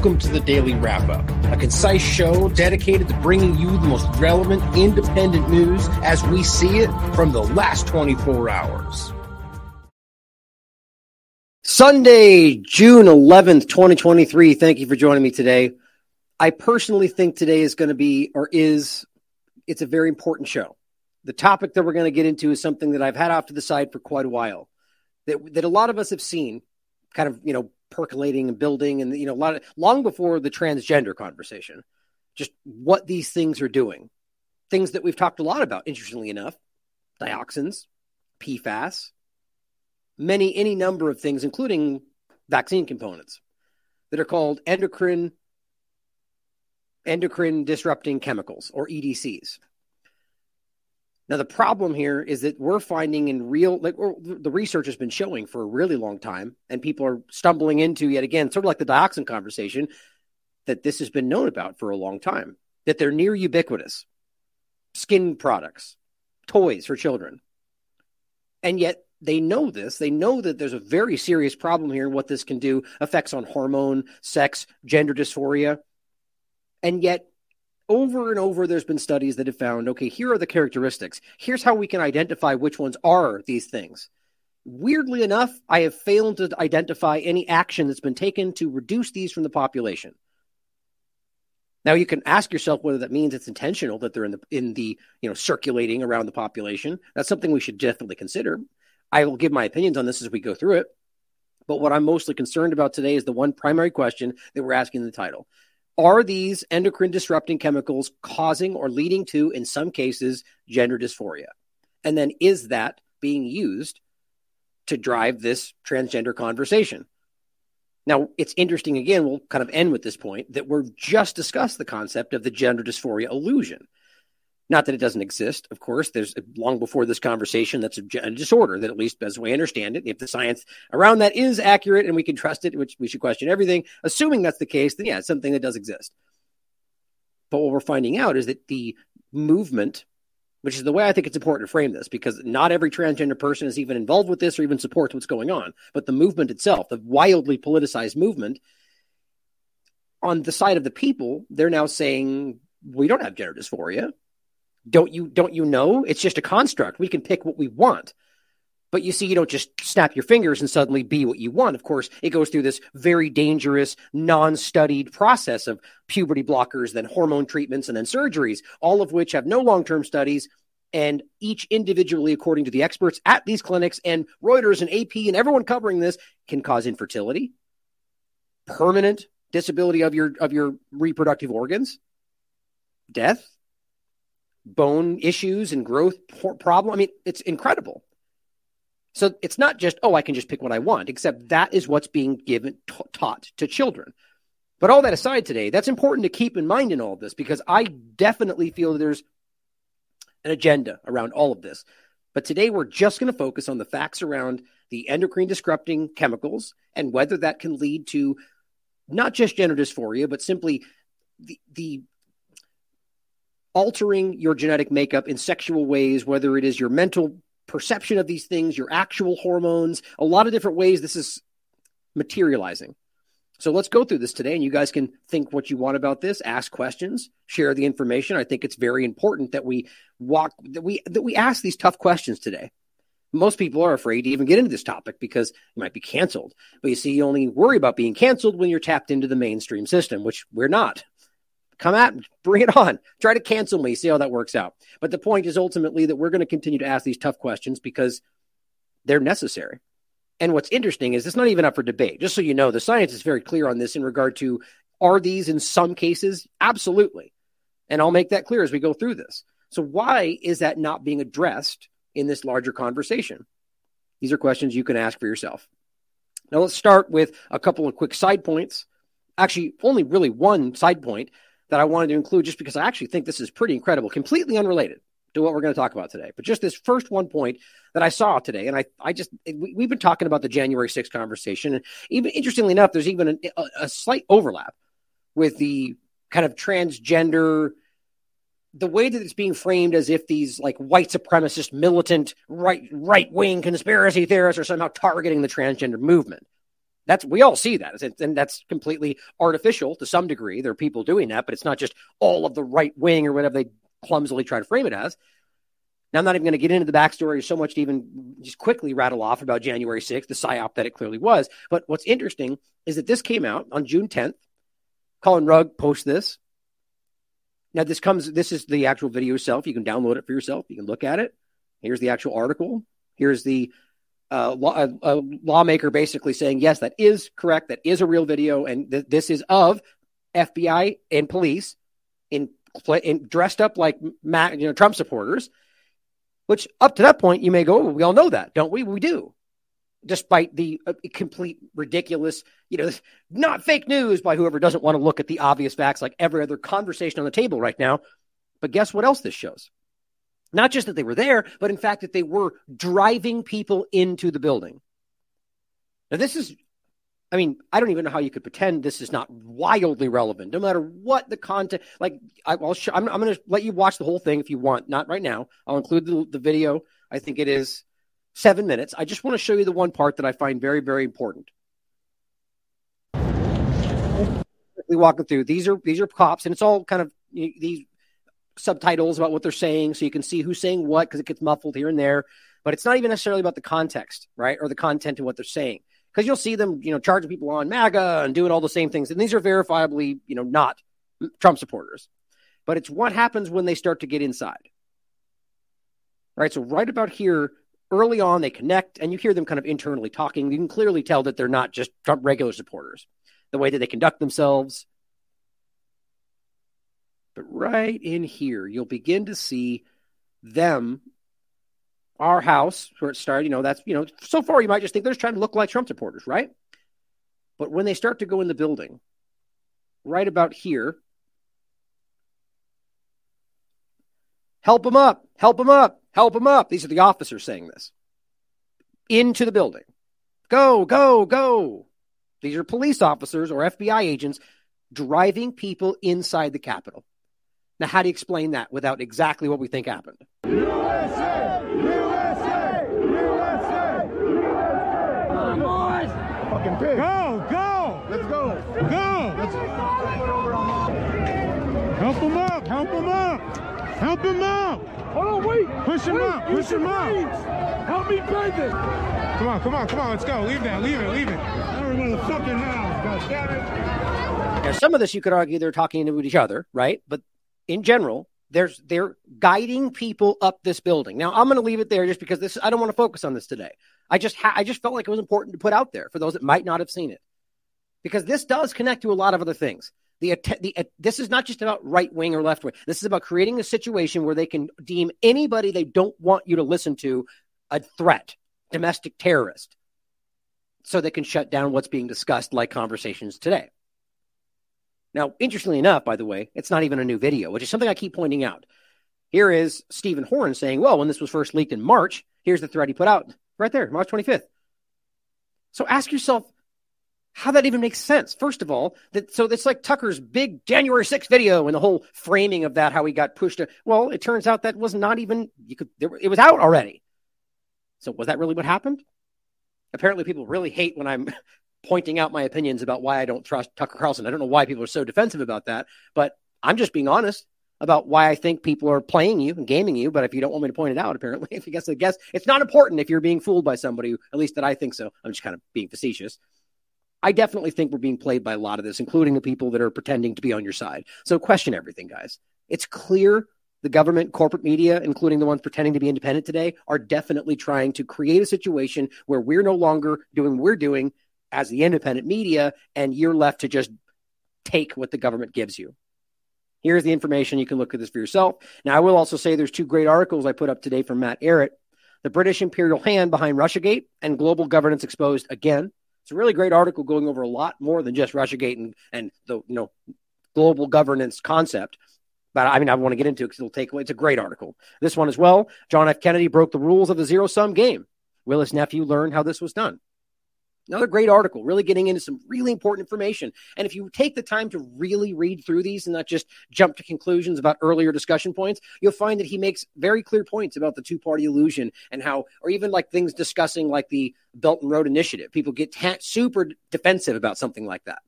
Welcome to the Daily Wrap Up, a concise show dedicated to bringing you the most relevant independent news as we see it from the last 24 hours. Sunday, June 11th, 2023. Thank you for joining me today. I personally think today is going to be, or is, it's a very important show. The topic that we're going to get into is something that I've had off to the side for quite a while, that, that a lot of us have seen kind of, you know, percolating and building and you know a lot of long before the transgender conversation just what these things are doing. Things that we've talked a lot about interestingly enough dioxins pfas many any number of things including vaccine components that are called endocrine endocrine disrupting chemicals or edcs now, the problem here is that we're finding in real, like the research has been showing for a really long time, and people are stumbling into yet again, sort of like the dioxin conversation, that this has been known about for a long time, that they're near ubiquitous. Skin products, toys for children. And yet they know this. They know that there's a very serious problem here, and what this can do, effects on hormone, sex, gender dysphoria. And yet over and over there's been studies that have found okay here are the characteristics. Here's how we can identify which ones are these things. Weirdly enough i have failed to identify any action that's been taken to reduce these from the population. Now you can ask yourself whether that means it's intentional that they're in the in the you know circulating around the population. That's something we should definitely consider. I will give my opinions on this as we go through it. But what i'm mostly concerned about today is the one primary question that we're asking in the title are these endocrine disrupting chemicals causing or leading to, in some cases, gender dysphoria? And then is that being used to drive this transgender conversation? Now, it's interesting again, we'll kind of end with this point that we're just discussed the concept of the gender dysphoria illusion. Not that it doesn't exist, of course. There's long before this conversation that's a, disorder that, at least as we understand it, if the science around that is accurate and we can trust it, which we should question everything, assuming that's the case, then yeah, it's something that does exist. But what we're finding out is that the movement, which is the way I think it's important to frame this, because not every transgender person is even involved with this or even supports what's going on, but the movement itself, the wildly politicized movement, on the side of the people, they're now saying we don't have gender dysphoria don't you don't you know? It's just a construct. We can pick what we want. But you see, you don't just snap your fingers and suddenly be what you want. Of course, it goes through this very dangerous, non studied process of puberty blockers, then hormone treatments, and then surgeries, all of which have no long term studies. And each individually, according to the experts at these clinics and Reuters and AP and everyone covering this, can cause infertility, permanent disability of your of your reproductive organs, death, bone issues and growth problem. I mean, it's incredible. So it's not just, oh, I can just pick what I want, except that is what's being given, taught to children. But all that aside today, that's important to keep in mind in all of this because I definitely feel there's an agenda around all of this. But today we're just going to focus on the facts around the endocrine disrupting chemicals and whether that can lead to not just gender dysphoria, but simply the, the altering your genetic makeup in sexual ways, whether it is your mental perception of these things, your actual hormones, a lot of different ways this is materializing. So let's go through this today, and you guys can think what you want about this, ask questions, share the information. I think it's very important that we walk that we that we ask these tough questions today. Most people are afraid to even get into this topic because you might be canceled. But you see, you only worry about being canceled when you're tapped into the mainstream system, which we're not. Come at me, bring it on. Try to cancel me, see how that works out. But the point is ultimately that we're going to continue to ask these tough questions because they're necessary. And what's interesting is it's not even up for debate. Just so you know, the science is very clear on this in regard to are these in some cases? Absolutely. And I'll make that clear as we go through this. So, why is that not being addressed in this larger conversation? These are questions you can ask for yourself. Now, let's start with a couple of quick side points. Actually, only really one side point that I wanted to include just because I actually think this is pretty incredible, completely unrelated to what we're going to talk about today. But just this first one point that I saw today, and I, I just, we, have been talking about the January 6th conversation. And even interestingly enough, there's even a, a slight overlap with the kind of transgender, the way that it's being framed as if these like white supremacist, militant, right, right wing conspiracy theorists are somehow targeting the transgender movement. That's we all see that, and that's completely artificial to some degree. There are people doing that, but it's not just all of the right wing or whatever they clumsily try to frame it as. Now, I'm not even going to get into the backstory so much to even just quickly rattle off about January 6th, the psyop that it clearly was. But what's interesting is that this came out on June 10th. Collin Rugg posted this. Now, this comes, this is the actual video itself. You can download it for yourself. You can look at it. Here's the actual article. Here's the uh, a, a, lawmaker basically saying, yes, that is correct. That is a real video. And th- this is of FBI and police in, in dressed up like you know, Trump supporters which up to that point, you may go, oh, we all know that, don't we? We do. Despite the uh, complete ridiculous, you know, not fake news by whoever doesn't want to look at the obvious facts like every other conversation on the table right now. But guess what else this shows? Not just that they were there, but in fact that they were driving people into the building. Now, this is I mean, I don't even know how you could pretend this is not wildly relevant, no matter what the content. Like, I, will show, I'm, I'm going to let you watch the whole thing if you want. Not right now. I'll include the, the video. I think it is seven minutes. I just want to show you the one part that I find very, very important. We walk through. These are these are cops, and it's all kind of these subtitles about what they're saying, so you can see who's saying what because it gets muffled here and there. But it's not even necessarily about the context, right, or the content of what they're saying because you'll see them, you know, charging people on MAGA and doing all the same things. And these are verifiably, you know, not Trump supporters. But it's what happens when they start to get inside. Right. So, right about here, early on, they connect and you hear them kind of internally talking. You can clearly tell that they're not just Trump regular supporters, the way that they conduct themselves. But right in here, you'll begin to see them our house where it started, you know, that's, you know, so far you might just think they're just trying to look like Trump supporters, right? But when they start to go in the building, right about here, help them up, help them up, help them up. These are the officers saying this into the building. Go, go, go. These are police officers or FBI agents driving people inside the Capitol. Now, how do you explain that without exactly what we think happened? USA! USA! USA! Come on, Fucking pig. Go, go! Let's go. Go! Let's... Help him up! Help him up! Help him up! Hold on, wait! Push him wait. up! Push him up! Help me bend it! Come on, come on, come on, let's go. Leave that, leave it, leave it. Every motherfucking house, God damn it. Now, some of this you could argue they're talking to each other, right? But in general, there's they're guiding people up this building. Now I'm going to leave it there just because this I don't want to focus on this today. I just ha- I just felt like it was important to put out there for those that might not have seen it, because this does connect to a lot of other things. The, the uh, this is not just about right wing or left wing. This is about creating a situation where they can deem anybody they don't want you to listen to a threat, domestic terrorist, so they can shut down what's being discussed, like conversations today. Now, interestingly enough, by the way, it's not even a new video, which is something I keep pointing out. Here is Stephen Horn saying, well, when this was first leaked in March, here's the thread he put out right there, March 25th. So ask yourself how that even makes sense. First of all, that so it's like Tucker's big January 6th video and the whole framing of that, how he got pushed. To, well, it turns out that was not even you could there, it was out already. So was that really what happened? Apparently, people really hate when I'm pointing out my opinions about why I don't trust Tucker Carlson. I don't know why people are so defensive about that, but I'm just being honest about why I think people are playing you and gaming you. But if you don't want me to point it out, apparently, if you guess, I guess it's not important if you're being fooled by somebody, at least that I think so. I'm just kind of being facetious. I definitely think we're being played by a lot of this, including the people that are pretending to be on your side. So question everything, guys. It's clear the government, corporate media, including the ones pretending to be independent today, are definitely trying to create a situation where we're no longer doing what we're doing as the independent media, and you're left to just take what the government gives you. Here's the information. You can look at this for yourself. Now, I will also say there's two great articles I put up today from Matt Ehret The British Imperial Hand Behind Russiagate and Global Governance Exposed Again. It's a really great article going over a lot more than just Russiagate and, and the you know global governance concept. But I mean, I want to get into it because it'll take away. It's a great article. This one as well. John F. Kennedy broke the rules of the zero sum game. Will his nephew learn how this was done? Another great article, really getting into some really important information. And if you take the time to really read through these and not just jump to conclusions about earlier discussion points, you'll find that he makes very clear points about the two party illusion and how, or even like things discussing like the Belt and Road Initiative. People get super defensive about something like that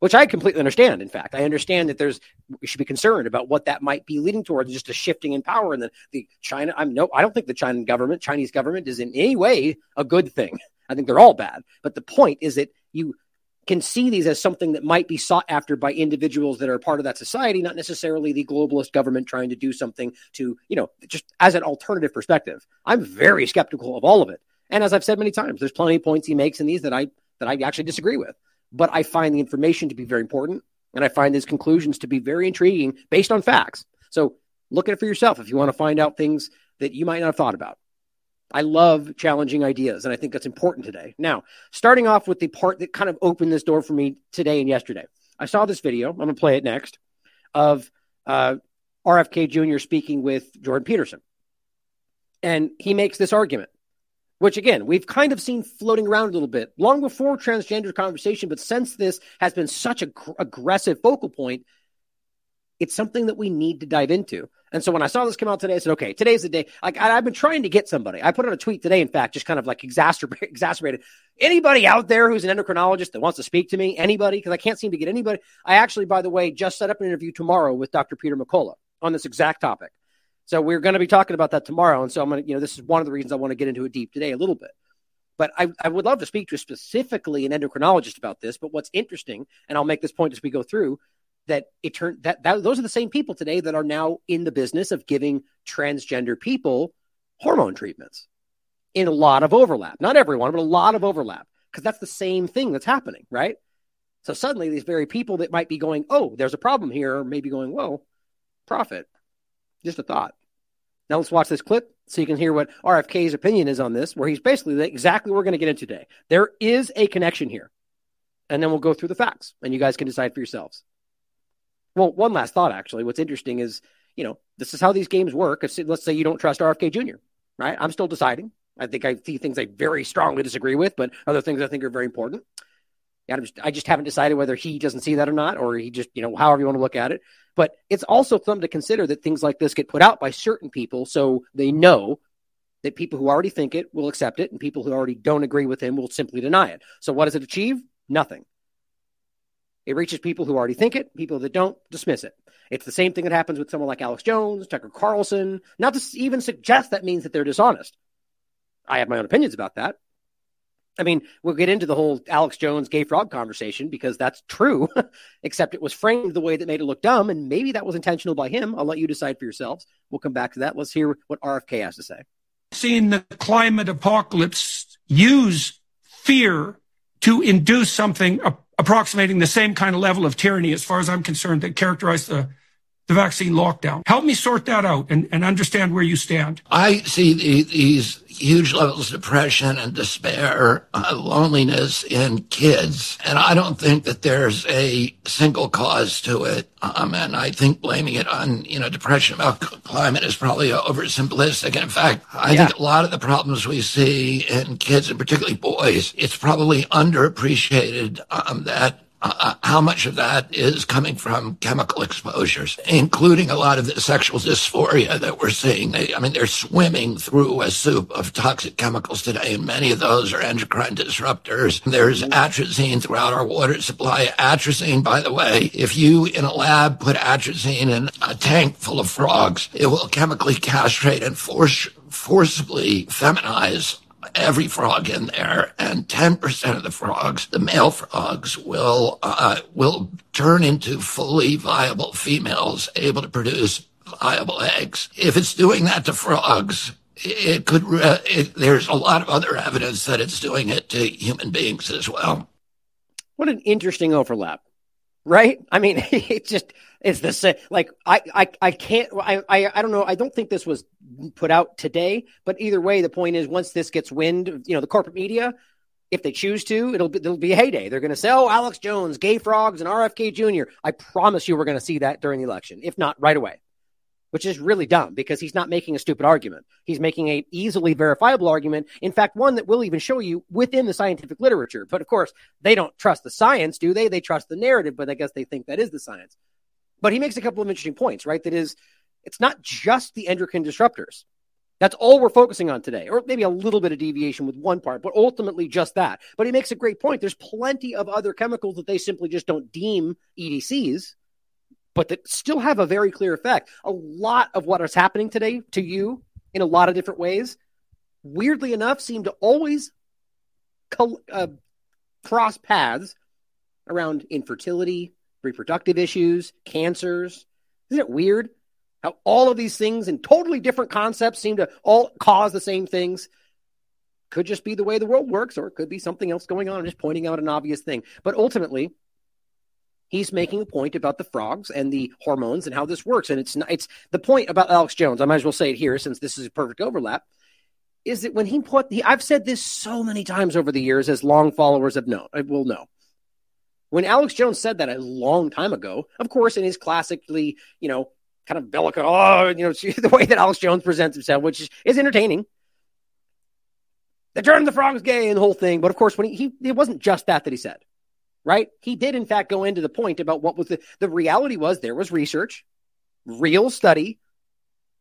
which I completely understand. In fact, I understand that there's we should be concerned about what that might be leading towards, just a shifting in power. And the, the China, I'm no, I don't think the China government, Chinese government, is in any way a good thing. I think they're all bad. But the point is that you can see these as something that might be sought after by individuals that are part of that society, not necessarily the globalist government trying to do something to, you know, just as an alternative perspective. I'm very skeptical of all of it. And as I've said many times, there's plenty of points he makes in these that I that I actually disagree with. But I find the information to be very important, and I find his conclusions to be very intriguing based on facts. So look at it for yourself if you want to find out things that you might not have thought about. I love challenging ideas, and I think that's important today. Now, starting off with the part that kind of opened this door for me today and yesterday, I saw this video. I'm going to play it next of uh, RFK Jr. speaking with Jordan Peterson. And he makes this argument, which again, we've kind of seen floating around a little bit long before transgender conversation, but since this has been such an aggressive focal point, it's something that we need to dive into. And so when I saw this come out today, I said, okay, today's the day. Like I, have been trying to get somebody. I put out a tweet today, in fact, just kind of like exacerbate, exacerbated. Anybody out there who's an endocrinologist that wants to speak to me? Anybody? Because I can't seem to get anybody. I actually, by the way, just set up an interview tomorrow with Dr. Peter McCullough on this exact topic. So we're going to be talking about that tomorrow. And so I'm going to, you know, this is one of the reasons I want to get into it deep today a little bit. But I, I would love to speak to specifically an endocrinologist about this. But what's interesting, and I'll make this point as we go through, that it turned that, that those are the same people today that are now in the business of giving transgender people hormone treatments in a lot of overlap. Not everyone, but a lot of overlap because that's the same thing that's happening, right? So suddenly these very people that might be going, "Oh, there's a problem here," maybe going, "Whoa, profit." Just a thought. Now let's watch this clip so you can hear what RFK's opinion is on this, where he's basically exactly what we're going to get into today. There is a connection here. And then we'll go through the facts and you guys can decide for yourselves. Well, one last thought, actually. What's interesting is, you know, this is how these games work. let's say you don't trust RFK Jr., right? I'm still deciding. I think I see things I very strongly disagree with, but other things I think are very important. I just haven't decided whether he doesn't see that or not, or he just, you know, however you want to look at it. But it's also something to consider that things like this get put out by certain people so they know that people who already think it will accept it and people who already don't agree with him will simply deny it. So what does it achieve? Nothing. It reaches people who already think it, people that don't dismiss it. It's the same thing that happens with someone like Alex Jones, Tucker Carlson. Not to even suggest that means that they're dishonest. I have my own opinions about that. I mean, we'll get into the whole Alex Jones gay frog conversation because that's true, except it was framed the way that made it look dumb, and maybe that was intentional by him. I'll let you decide for yourselves. We'll come back to that. Let's hear what RFK has to say. Seeing the climate apocalypse use fear to induce something approximating the same kind of level of tyranny, as far as I'm concerned, that characterized the, the vaccine lockdown. Help me sort that out and, and understand where you stand. I see the, these huge levels of depression and despair, uh, loneliness in kids. And I don't think that there's a single cause to it. Um, and I think blaming it on, you know, depression about climate is probably oversimplistic. And in fact, I yeah. think a lot of the problems we see in kids and particularly boys, it's probably underappreciated um, that uh, how much of that is coming from chemical exposures, including a lot of the sexual dysphoria that we're seeing. They, I mean, they're swimming through a soup of toxic chemicals today, and many of those are endocrine disruptors. There's atrazine throughout our water supply. Atrazine, by the way, if you in a lab put atrazine in a tank full of frogs, it will chemically castrate and force forcibly feminize every frog in there, and 10% of the frogs, the male frogs, will uh, will turn into fully viable females able to produce viable eggs. If it's doing that to frogs, it could. Uh, it, there's a lot of other evidence that it's doing it to human beings as well. What an interesting overlap, right? I mean, it just it's the same. Like I, I, I can't. I, I, I don't know. I don't think this was put out today. But either way, the point is, once this gets wind, you know, the corporate media, if they choose to, it'll be, it'll be a heyday. They're going to say, "Oh, Alex Jones, gay frogs, and RFK Jr." I promise you, we're going to see that during the election, if not right away. Which is really dumb because he's not making a stupid argument. He's making a easily verifiable argument. In fact, one that will even show you within the scientific literature. But of course, they don't trust the science, do they? They trust the narrative, but I guess they think that is the science. But he makes a couple of interesting points, right? That is, it's not just the endocrine disruptors. That's all we're focusing on today, or maybe a little bit of deviation with one part, but ultimately just that. But he makes a great point. There's plenty of other chemicals that they simply just don't deem EDCs but that still have a very clear effect. A lot of what is happening today to you in a lot of different ways, weirdly enough, seem to always uh, cross paths around infertility, reproductive issues, cancers. Isn't it weird how all of these things and totally different concepts seem to all cause the same things? Could just be the way the world works, or it could be something else going on. I'm just pointing out an obvious thing. But ultimately, he's making a point about the frogs and the hormones and how this works. And it's not, it's the point about Alex Jones. I might as well say it here since this is a perfect overlap. Is that when he put the, I've said this so many times over the years, as long followers have known, I will know. When Alex Jones said that a long time ago, of course, in his classically, you know, kind of bellicose, oh, you know, the way that Alex Jones presents himself, which is, is entertaining. They turned the frogs gay and the whole thing. But of course, when he, he it wasn't just that that he said right? He did, in fact, go into the point about what was the, the reality was there was research, real study,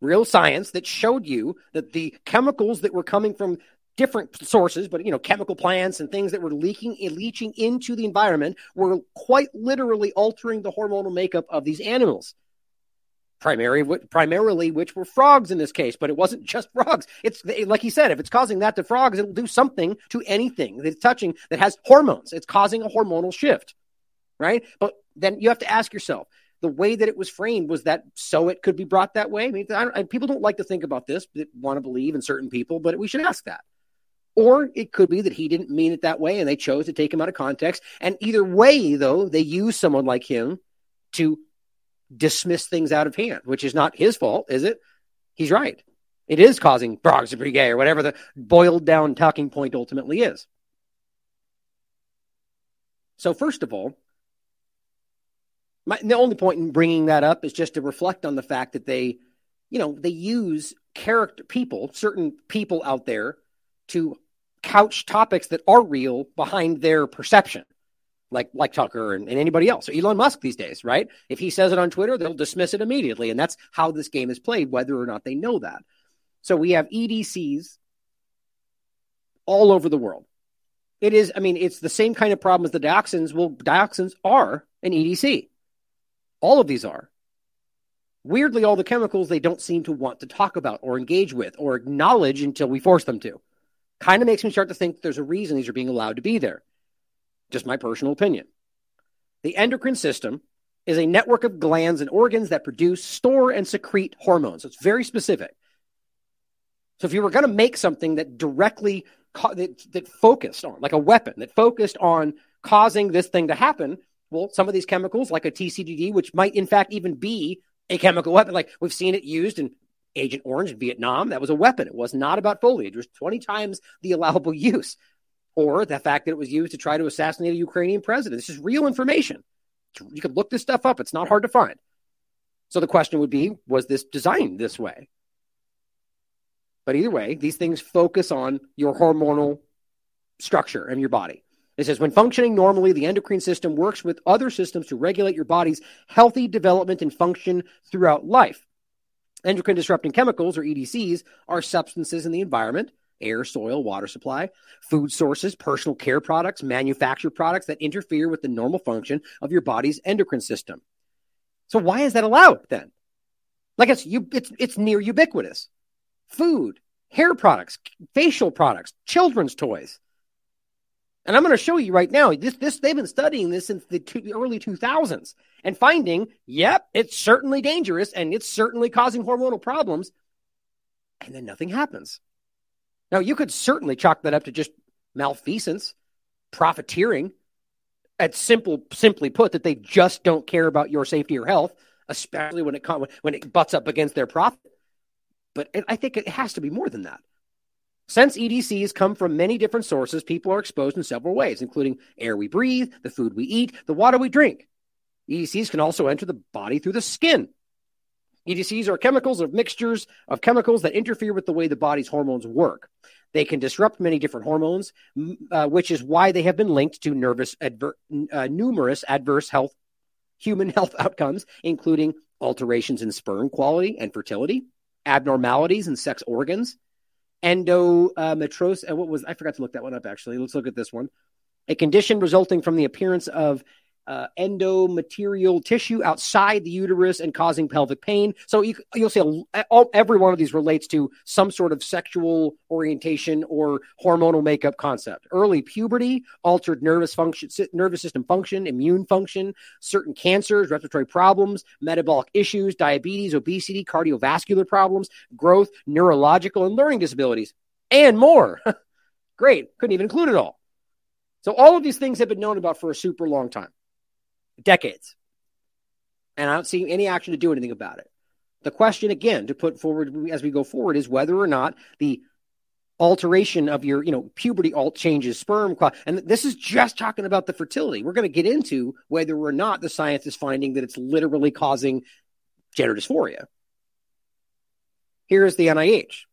real science that showed you that the chemicals that were coming from different sources, but you know, chemical plants and things that were leaking eh, leaching into the environment were quite literally altering the hormonal makeup of these animals primarily primarily which were frogs in this case but it wasn't just frogs. It's like he said if it's causing that to frogs it'll do something to anything that's touching that has hormones. It's causing a hormonal shift right? But then you have to ask yourself the way that it was framed was that so it could be brought that way? I mean I people don't like to think about this but want to believe in certain people but we should ask that. Or it could be that he didn't mean it that way and they chose to take him out of context. And either way though they use someone like him to dismiss things out of hand, which is not his fault, is it? He's right. It is causing frogs to be gay or whatever the boiled down talking point ultimately is. So, first of all, my, the only point in bringing that up is just to reflect on the fact that they, you know, they use character people, certain people out there, to couch topics that are real behind their perception like like Tucker and, and, anybody else, or Elon Musk these days, right? If he says it on Twitter, they'll dismiss it immediately, and that's how this game is played, whether or not they know that. So we have EDCs all over the world. It is, I mean, it's the same kind of problem as the dioxins. Well, dioxins are an EDC. All of these are. Weirdly, all the chemicals they don't seem to want to talk about or engage with or acknowledge until we force them to. Kind of makes me start to think there's a reason these are being allowed to be there. Just my personal opinion. The endocrine system is a network of glands and organs that produce, store, and secrete hormones. It's very specific. So if you were going to make something that directly that, that focused on, like a weapon that focused on causing this thing to happen, well, some of these chemicals, like a TCDD, which might in fact even be a chemical weapon, like we've seen it used in Agent Orange in Vietnam, that was a weapon. It was not about foliage. It was 20 times the allowable use or the fact that it was used to try to assassinate a Ukrainian president. This is real information. You can look this stuff up, it's not hard to find. So the question would be was this designed this way? But either way, these things focus on your hormonal structure in your body. It says when functioning normally, the endocrine system works with other systems to regulate your body's healthy development and function throughout life. Endocrine disrupting chemicals, or EDCs, are substances in the environment air, soil, water supply, food sources, personal care products, manufactured products that interfere with the normal function of your body's endocrine system. So why is that allowed then? Like it's you it's it's near ubiquitous. Food, hair products, facial products, children's toys. And I'm going to show you right now. This, this, they've been studying this since the two, early 2000s and finding, yep, it's certainly dangerous and it's certainly causing hormonal problems. And then nothing happens. Now, you could certainly chalk that up to just malfeasance, profiteering. At simple, simply put, that they just don't care about your safety or health, especially when it when it butts up against their profit. But I think it has to be more than that. Since EDCs come from many different sources, people are exposed in several ways, including air we breathe, the food we eat, the water we drink. EDCs can also enter the body through the skin. EDCs are chemicals or mixtures of chemicals that interfere with the way the body's hormones work. They can disrupt many different hormones, uh, which is why they have been linked to nervous adver- uh, numerous adverse health, human health outcomes, including alterations in sperm quality and fertility, abnormalities in sex organs, endometriosis. Uh, what was I forgot to look that one up actually. Let's look at this one. A condition resulting from the appearance of uh, endometrial tissue outside the uterus and causing pelvic pain. So you, will see a, all, every one of these relates to some sort of sexual orientation or hormonal makeup concept. Early puberty, altered nervous function, nervous system function, immune function, certain cancers, respiratory problems, metabolic issues, diabetes, obesity, cardiovascular problems, growth, neurological and learning disabilities, and more. Great. Couldn't even include it all. So all of these things have been known about for a super long time decades. And I don't see any action to do anything about it. The question, again, to put forward as we go forward is whether or not the alteration of your, you know, puberty alt changes sperm. And this is just talking about the fertility. We're going to get into whether or not the science is finding that it's literally causing gender dysphoria. Here's the NIH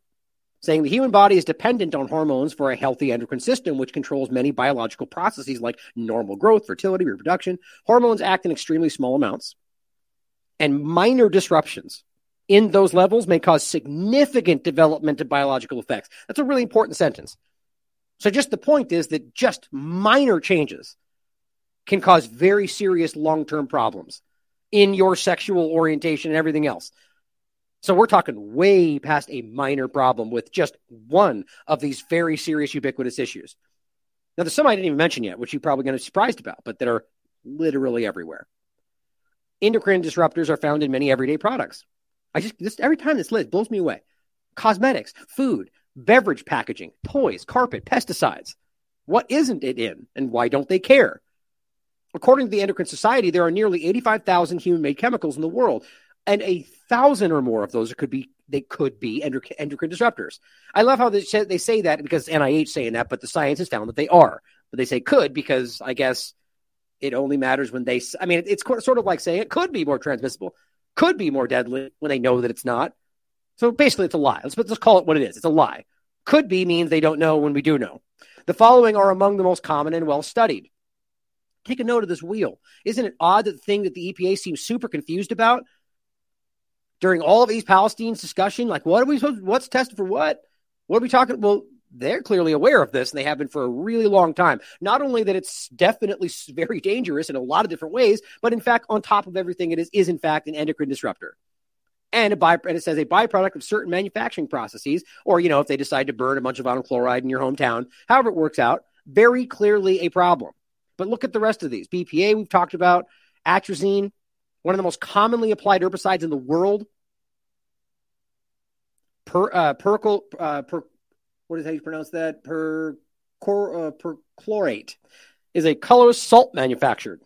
saying the human body is dependent on hormones for a healthy endocrine system, which controls many biological processes like normal growth, fertility, reproduction. Hormones act in extremely small amounts, and minor disruptions in those levels may cause significant development of biological effects. That's a really important sentence. So, just the point is that just minor changes can cause very serious long term problems in your sexual orientation and everything else. So we're talking way past a minor problem with just one of these very serious ubiquitous issues. Now, there's some I didn't even mention yet, which you're probably going to be surprised about, but that are literally everywhere. Endocrine disruptors are found in many everyday products. I just this every time this list blows me away. Cosmetics, food, beverage packaging, toys, carpet, pesticides. What isn't it in, and why don't they care? According to the Endocrine Society, there are nearly 85,000 human-made chemicals in the world, and a thousand or more of those could be they could be endocrine disruptors. I love how they say, they say that because NIH saying that, but the science has found that they are. But they say could because I guess it only matters when they. I mean, it's sort of like saying it could be more transmissible, could be more deadly when they know that it's not. So basically, it's a lie. Let's let's call it what it is. It's a lie. Could be means they don't know when we do know. The following are among the most common and well studied. Take a note of this wheel. Isn't it odd that the thing that the EPA seems super confused about during all of East Palestine's discussion, like what are we supposed? What's tested for what? What are we talking? Well, they're clearly aware of this, and they have been for a really long time. Not only that it's definitely very dangerous in a lot of different ways, but in fact, on top of everything, it is is in fact an endocrine disruptor. And, a by, and it says a byproduct of certain manufacturing processes, or you know, if they decide to burn a bunch of vinyl chloride in your hometown, however it works out, very clearly a problem. But look at the rest of these. BPA we've talked about, atrazine, one of the most commonly applied herbicides in the world, per uh, percol uh, per what is how you pronounce that per cor, uh, perchlorate is a colorless salt manufactured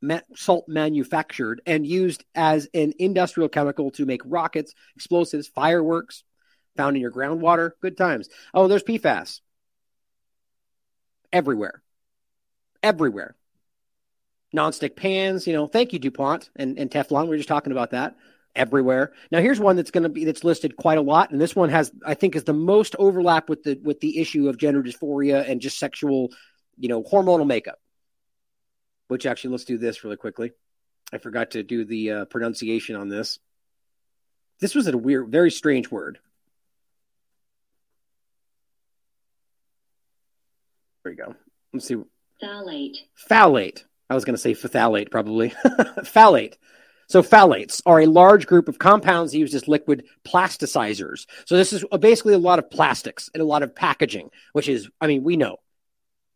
ma- salt manufactured and used as an industrial chemical to make rockets, explosives, fireworks found in your groundwater. Good times. Oh, there's PFAS everywhere, everywhere. Nonstick pans, you know. Thank you, DuPont and, and Teflon. We were just talking about that everywhere. Now here's one that's going to be that's listed quite a lot, and this one has I think is the most overlap with the with the issue of gender dysphoria and just sexual, you know, hormonal makeup. Which actually, let's do this really quickly. I forgot to do the uh, pronunciation on this. This was a weird, very strange word. There you go. Let's see. Phthalate. Phthalate. I was going to say phthalate, probably. phthalate. So phthalates are a large group of compounds used as liquid plasticizers. So this is basically a lot of plastics and a lot of packaging, which is, I mean, we know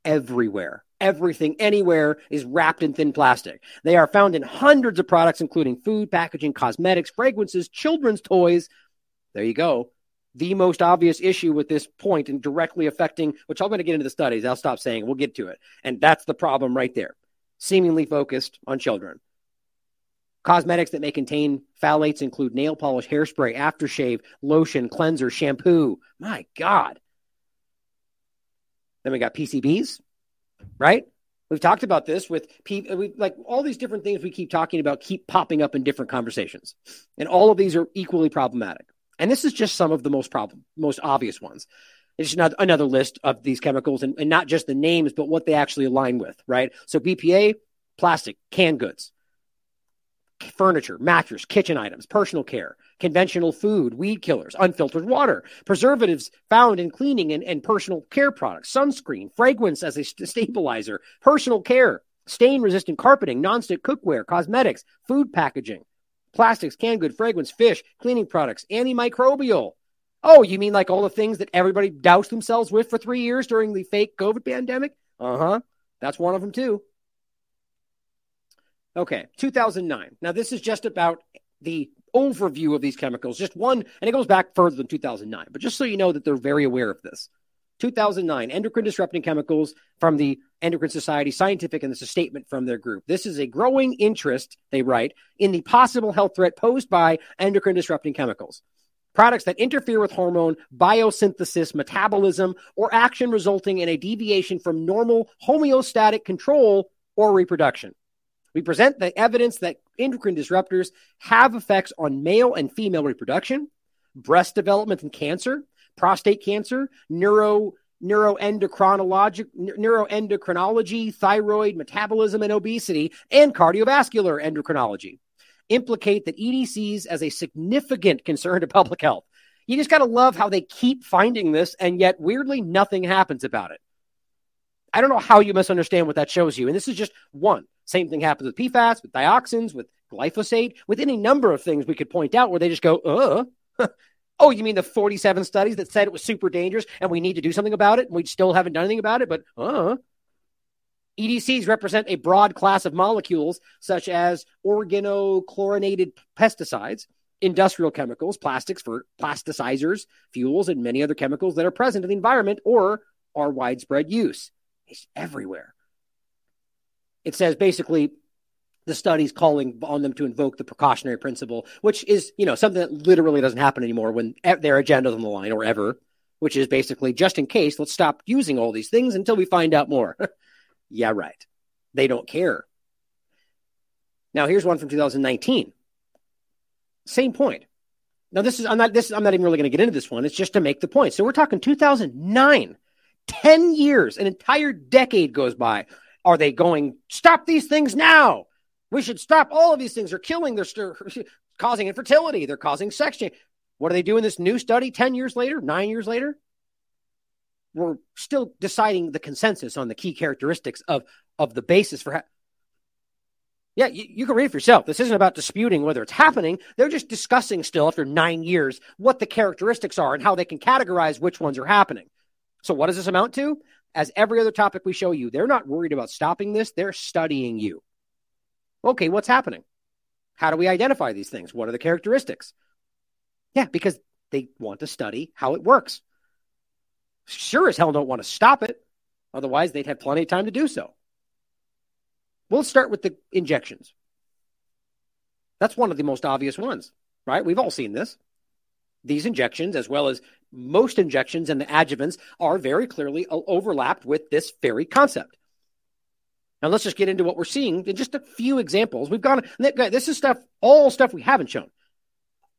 everywhere. Everything, anywhere is wrapped in thin plastic. They are found in hundreds of products, including food, packaging, cosmetics, fragrances, children's toys. There you go. The most obvious issue with this point and directly affecting, which I'm going to get into the studies. I'll stop saying, we'll get to it. And that's the problem right there. Seemingly focused on children. Cosmetics that may contain phthalates include nail polish, hairspray, aftershave, lotion, cleanser, shampoo. My God. Then we got PCBs, right? We've talked about this with people, uh, we, like all these different things we keep talking about keep popping up in different conversations. And all of these are equally problematic. And this is just some of the most problem, most obvious ones. It's not another list of these chemicals and, and not just the names, but what they actually align with, right? So BPA, plastic, canned goods, furniture, mattress, kitchen items, personal care, conventional food, weed killers, unfiltered water, preservatives found in cleaning and, and personal care products, sunscreen, fragrance as a st- stabilizer, personal care, stain resistant carpeting, nonstick cookware, cosmetics, food packaging, plastics, canned good, fragrance, fish, cleaning products, antimicrobial. Oh, you mean like all the things that everybody doused themselves with for three years during the fake COVID pandemic? Uh huh. That's one of them too. Okay, 2009. Now, this is just about the overview of these chemicals, just one, and it goes back further than 2009, but just so you know that they're very aware of this. 2009, endocrine disrupting chemicals from the Endocrine Society Scientific, and this is a statement from their group. This is a growing interest, they write, in the possible health threat posed by endocrine disrupting chemicals. Products that interfere with hormone biosynthesis, metabolism, or action resulting in a deviation from normal homeostatic control or reproduction. We present the evidence that endocrine disruptors have effects on male and female reproduction, breast development and cancer, prostate cancer, neuro neuroendocrinology, neuroendocrinology, thyroid, metabolism, and obesity, and cardiovascular endocrinology. Implicate that EDCs as a significant concern to public health. You just got to love how they keep finding this, and yet weirdly, nothing happens about it. I don't know how you misunderstand what that shows you. And this is just one. Same thing happens with PFAS, with dioxins, with glyphosate, with any number of things we could point out where they just go, uh. oh, you mean the 47 studies that said it was super dangerous and we need to do something about it? And we still haven't done anything about it, but uh. EDCs represent a broad class of molecules such as organochlorinated pesticides, industrial chemicals, plastics for plasticizers, fuels, and many other chemicals that are present in the environment or are widespread use. Everywhere it says basically the studies calling on them to invoke the precautionary principle, which is, you know, something that literally doesn't happen anymore when their agenda's on the line or ever, which is basically just in case, let's stop using all these things until we find out more. yeah, right. They don't care. Now here's one from 2019. Same point. Now this is I'm not this I'm not even really going to get into this one. It's just to make the point. So we're talking 2009. 10 years, an entire decade goes by are they going, stop these things now? We should stop all of these things. They're killing, they're st- causing infertility, they're causing sex change. What are they doing this new study 10 years later, nine years later? We're still deciding the consensus on the key characteristics of, of the basis for. Ha- yeah, you, you, can read it for yourself. This isn't about disputing whether it's happening. They're just discussing still after nine years what the characteristics are and how they can categorize which ones are happening. So, what does this amount to? as every other topic we show you, they're not worried about stopping this, they're studying you. Okay, what's happening? How do we identify these things? What are the characteristics? Yeah, because they want to study how it works. Sure as hell don't want to stop it. Otherwise, they'd have plenty of time to do so. We'll start with the injections. That's one of the most obvious ones, right? We've all seen this. These injections, as well as most injections and the adjuvants are very clearly overlapped with this very concept. Now let's just get into what we're seeing in just a few examples. We've gone this is stuff all stuff we haven't shown.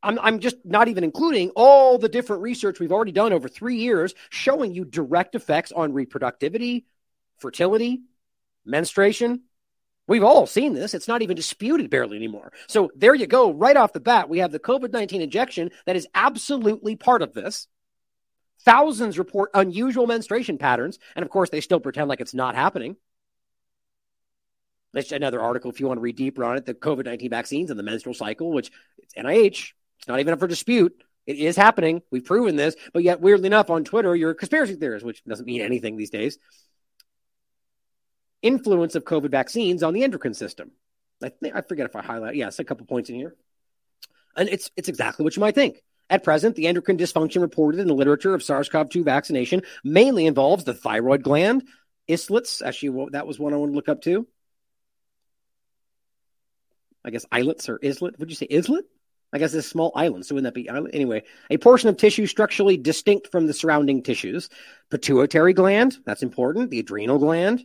I'm I'm just not even including all the different research we've already done over 3 years showing you direct effects on reproductivity, fertility, menstruation. We've all seen this. It's not even disputed barely anymore. So there you go. Right off the bat, we have the COVID 19 injection that is absolutely part of this. Thousands report unusual menstruation patterns, and of course, they still pretend like it's not happening. There's another article if you want to read deeper on it the COVID 19 vaccines and the menstrual cycle, which it's NIH. It's not even up for dispute. It is happening. We've proven this. But yet, weirdly enough, on Twitter, you're a conspiracy theorist, which doesn't mean anything these days. Influence of COVID vaccines on the endocrine system. I, think, I forget if I highlight. Yes, a couple points in here. And it's, it's exactly what you might think. At present, the endocrine dysfunction reported in the literature of SARS CoV 2 vaccination mainly involves the thyroid gland, islets. Actually, that was one I want to look up too. I guess islets or islet. Would you say islet? I guess it's a small island. So wouldn't that be islet? Anyway, a portion of tissue structurally distinct from the surrounding tissues. Pituitary gland, that's important. The adrenal gland,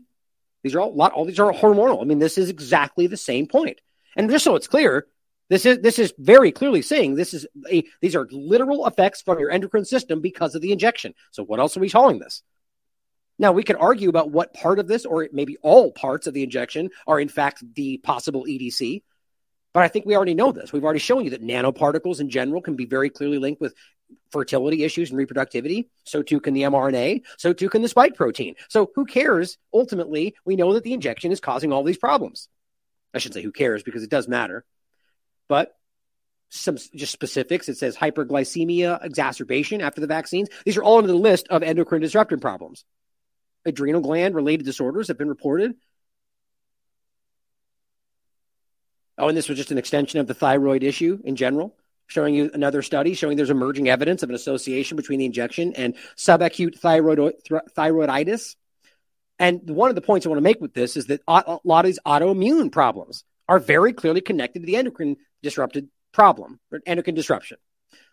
These are all lot all these are hormonal. I mean, this is exactly the same point. And just so it's clear, this is this is very clearly saying this is a these are literal effects from your endocrine system because of the injection. So what else are we calling this? Now we could argue about what part of this, or maybe all parts of the injection, are in fact the possible EDC. But I think we already know this. We've already shown you that nanoparticles in general can be very clearly linked with fertility issues and reproductivity. So too can the mRNA. So too can the spike protein. So who cares? Ultimately, we know that the injection is causing all these problems. I should say who cares because it does matter. But some just specifics. It says hyperglycemia exacerbation after the vaccines. These are all under the list of endocrine disruptor problems adrenal gland related disorders have been reported. Oh, and this was just an extension of the thyroid issue in general, showing you another study showing there's emerging evidence of an association between the injection and subacute thyroid, th- thyroiditis. And one of the points I want to make with this is that a lot of these autoimmune problems are very clearly connected to the endocrine disrupted problem, or endocrine disruption.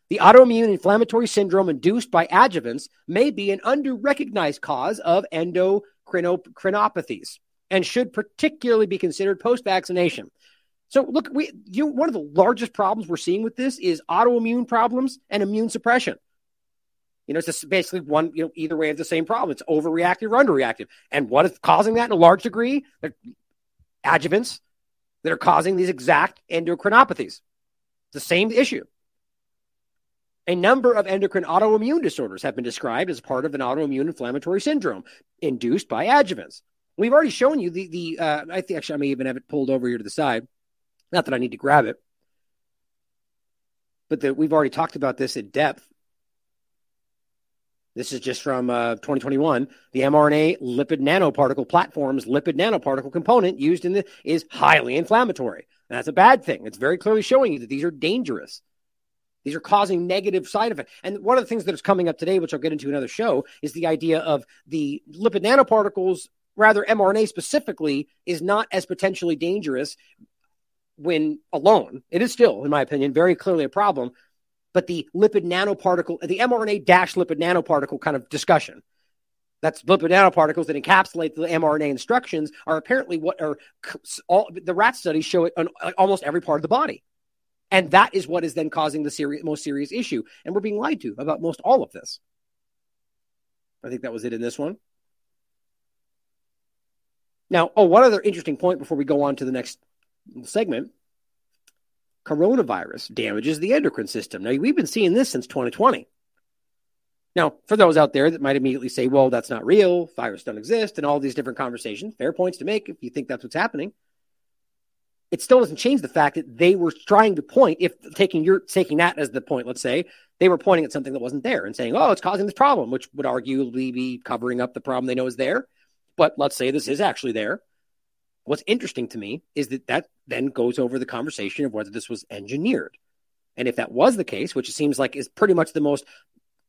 The autoimmune inflammatory syndrome induced by adjuvants may be an under-recognized cause of endocrinopathies and should particularly be considered post-vaccination. So, look, we you one of the largest problems we're seeing with this is autoimmune problems and immune suppression. You know, it's basically one, you know, either way of the same problem. It's overreactive or underreactive. And what is causing that in a large degree? Adjuvants that are causing these exact endocrinopathies. The same issue. A number of endocrine autoimmune disorders have been described as part of an autoimmune inflammatory syndrome induced by adjuvants. We've already shown you the the. Uh, I think actually I may even have it pulled over here to the side. Not that I need to grab it, but that we've already talked about this in depth. This is just from uh, 2021. The mRNA lipid nanoparticle platform's lipid nanoparticle component used in the is highly inflammatory. And that's a bad thing. It's very clearly showing you that these are dangerous. These are causing negative side effects. And one of the things that is coming up today, which I'll get into another show, is the idea of the lipid nanoparticles, rather mRNA specifically, is not as potentially dangerous when alone. It is still, in my opinion, very clearly a problem. But the lipid nanoparticle, the mRNA dash lipid nanoparticle kind of discussion, that's lipid nanoparticles that encapsulate the mRNA instructions are apparently what are all the rat studies show it on uh, almost every part of the body. And that is what is then causing the serious, most serious issue. And we're being lied to about most all of this. I think that was it in this one. Now, oh, one other interesting point before we go on to the next segment coronavirus damages the endocrine system. Now, we've been seeing this since 2020. Now, for those out there that might immediately say, well, that's not real, virus don't exist, and all these different conversations, fair points to make if you think that's what's happening it still doesn't change the fact that they were trying to point, if taking your taking that as the point, let's say, they were pointing at something that wasn't there and saying, oh, it's causing this problem, which would arguably be covering up the problem they know is there. But let's say this is actually there. What's interesting to me is that that then goes over the conversation of whether this was engineered. And if that was the case, which it seems like is pretty much the most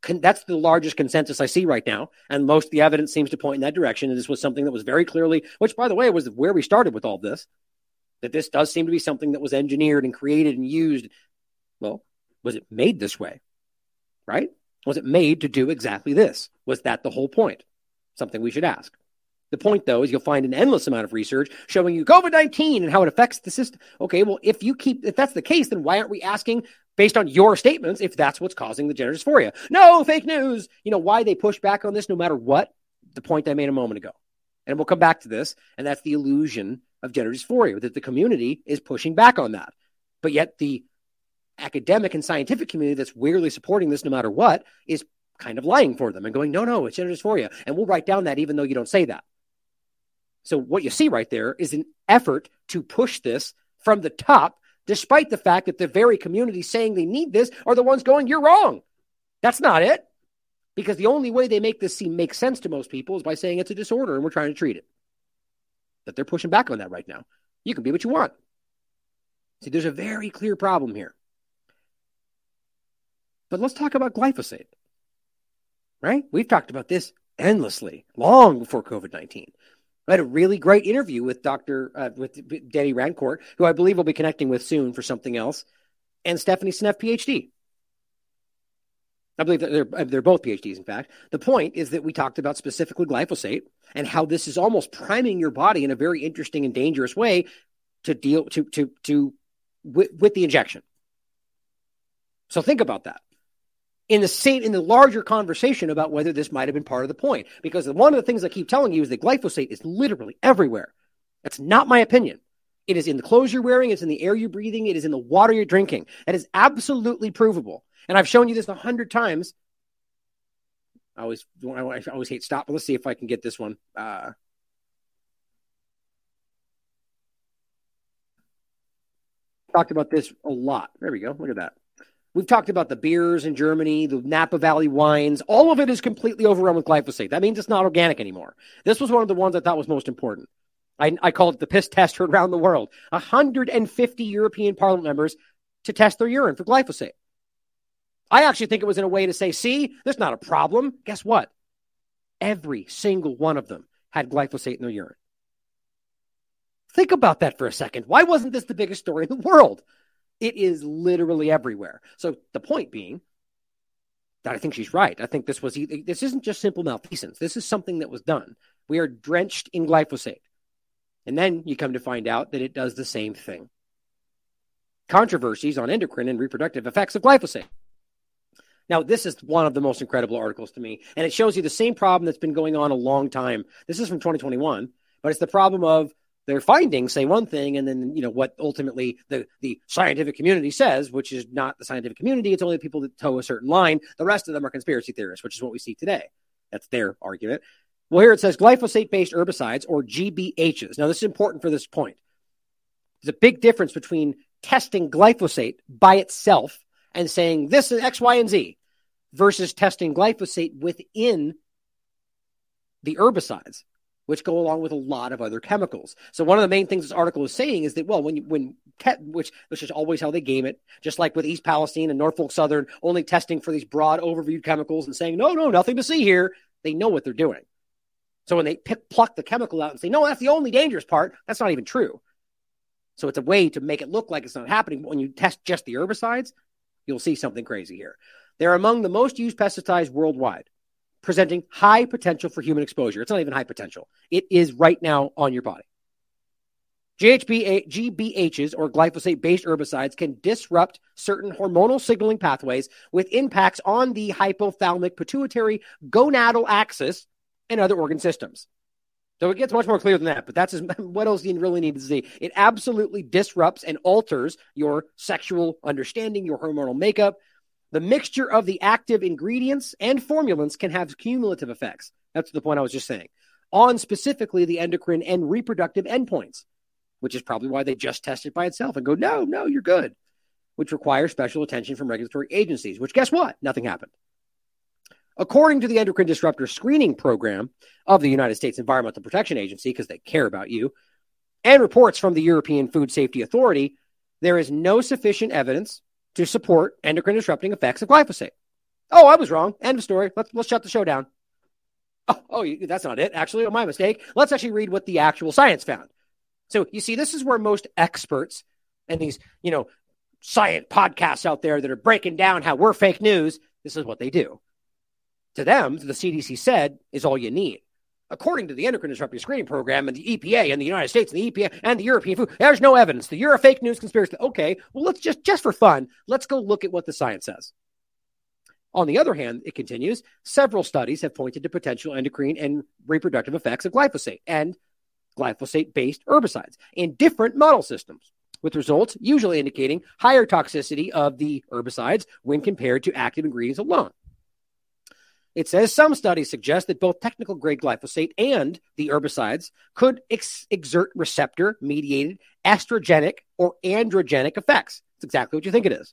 that's the largest consensus I see right now, and most the evidence seems to point in that direction. And this was something that was very clearly, which by the way was where we started with all this that this does seem to be something that was engineered and created and used. Well, was it made this way? Right? Was it made to do exactly this? Was that the whole point? Something we should ask. The point, though, is you'll find an endless amount of research showing you COVID 19 and how it affects the system. Okay, well, if you keep, if that's the case, then why aren't we asking based on your statements if that's what's causing the gender dysphoria? No, fake news. You know, why they push back on this no matter what? The point I made a moment ago. And we'll come back to this, and that's the illusion of gender dysphoria, that the community is pushing back on that. But yet the academic and scientific community that's weirdly supporting this no matter what is kind of lying for them and going, no, no, it's gender dysphoria. And we'll write down that even though you don't say that. So what you see right there is an effort to push this from the top, despite the fact that the very community saying they need this are the ones going, you're wrong. That's not it. Because the only way they make this seem make sense to most people is by saying it's a disorder and we're trying to treat it that they're pushing back on that right now. You can be what you want. See, there's a very clear problem here. But let's talk about glyphosate. Right? We've talked about this endlessly, long before COVID 19. I had a really great interview with Dr. Uh, with Danny Rancourt, who I believe we'll be connecting with soon for something else, and Stephanie Seneff, PhD. I believe that they're they're both PhDs. In fact, the point is that we talked about specifically glyphosate and how this is almost priming your body in a very interesting and dangerous way to deal to to to with, with the injection. So think about that in the same in the larger conversation about whether this might have been part of the point. Because one of the things I keep telling you is that glyphosate is literally everywhere. That's not my opinion. It is in the clothes you're wearing, it's in the air you're breathing, it is in the water you're drinking. That is absolutely provable. And I've shown you this a hundred times. I always I always hate stop. but Let's see if I can get this one. Uh, talked about this a lot. There we go. Look at that. We've talked about the beers in Germany, the Napa Valley wines. All of it is completely overrun with glyphosate. That means it's not organic anymore. This was one of the ones I thought was most important. I, I called it the piss test around the world. 150 European Parliament members to test their urine for glyphosate. I actually think it was in a way to say, see, there's not a problem. Guess what? Every single one of them had glyphosate in their urine. Think about that for a second. Why wasn't this the biggest story in the world? It is literally everywhere. So the point being that I think she's right. I think this was this isn't just simple malfeasance. This is something that was done. We are drenched in glyphosate. And then you come to find out that it does the same thing. Controversies on endocrine and reproductive effects of glyphosate. Now, this is one of the most incredible articles to me, and it shows you the same problem that's been going on a long time. This is from 2021, but it's the problem of their findings say one thing, and then you know what ultimately the the scientific community says, which is not the scientific community. It's only the people that toe a certain line. The rest of them are conspiracy theorists, which is what we see today. That's their argument. Well, here it says glyphosate-based herbicides or GBHs. Now, this is important for this point. There's a big difference between testing glyphosate by itself and saying this is X, Y, and Z versus testing glyphosate within the herbicides which go along with a lot of other chemicals. So one of the main things this article is saying is that well, when you, when which which is always how they game it, just like with East Palestine and Norfolk Southern, only testing for these broad overviewed chemicals and saying no, no, nothing to see here. They know what they're doing. So when they pick, pluck the chemical out and say no, that's the only dangerous part, that's not even true. So it's a way to make it look like it's not happening. But when you test just the herbicides, you'll see something crazy here. They're among the most used pesticides worldwide presenting high potential for human exposure. It's not even high potential. It is right now on your body. GBHs or glyphosate based herbicides can disrupt certain hormonal signaling pathways with impacts on the hypothalamic pituitary gonadal axis and other organ systems. So it gets much more clear than that, but that's as, what else you really need to see. It absolutely disrupts and alters your sexual understanding, your hormonal makeup, the mixture of the active ingredients and formulants can have cumulative effects. That's the point I was just saying. On specifically the endocrine and reproductive endpoints, which is probably why they just test it by itself and go, no, no, you're good, which requires special attention from regulatory agencies, which guess what? Nothing happened. According to the endocrine disruptor screening program of the United States Environmental Protection Agency, because they care about you, and reports from the European Food Safety Authority, there is no sufficient evidence to support endocrine disrupting effects of glyphosate. Oh, I was wrong. End of story. Let's let's shut the show down. Oh, oh, that's not it. Actually, oh, my mistake. Let's actually read what the actual science found. So you see, this is where most experts and these, you know, science podcasts out there that are breaking down how we're fake news. This is what they do. To them, the CDC said is all you need according to the endocrine disrupting screening program and the EPA and the United States and the EPA and the European food, there's no evidence. You're a fake news conspiracy. Okay, well, let's just just for fun, let's go look at what the science says. On the other hand, it continues, several studies have pointed to potential endocrine and reproductive effects of glyphosate and glyphosate based herbicides in different model systems, with results usually indicating higher toxicity of the herbicides when compared to active ingredients alone. It says some studies suggest that both technical grade glyphosate and the herbicides could ex- exert receptor mediated estrogenic or androgenic effects. It's exactly what you think it is.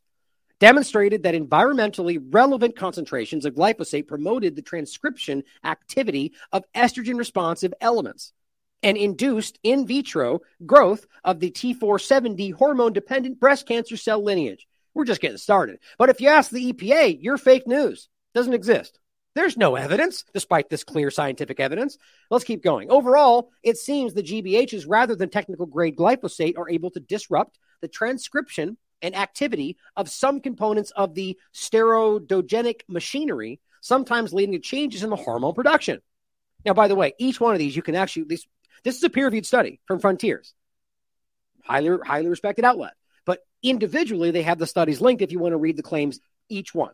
Demonstrated that environmentally relevant concentrations of glyphosate promoted the transcription activity of estrogen responsive elements and induced in vitro growth of the T470 hormone dependent breast cancer cell lineage. We're just getting started. But if you ask the EPA, you're fake news. Doesn't exist. There's no evidence, despite this clear scientific evidence. Let's keep going. Overall, it seems the GBHs, rather than technical grade glyphosate, are able to disrupt the transcription and activity of some components of the steroidogenic machinery, sometimes leading to changes in the hormone production. Now, by the way, each one of these you can actually this this is a peer-reviewed study from Frontiers, highly highly respected outlet. But individually, they have the studies linked if you want to read the claims each one.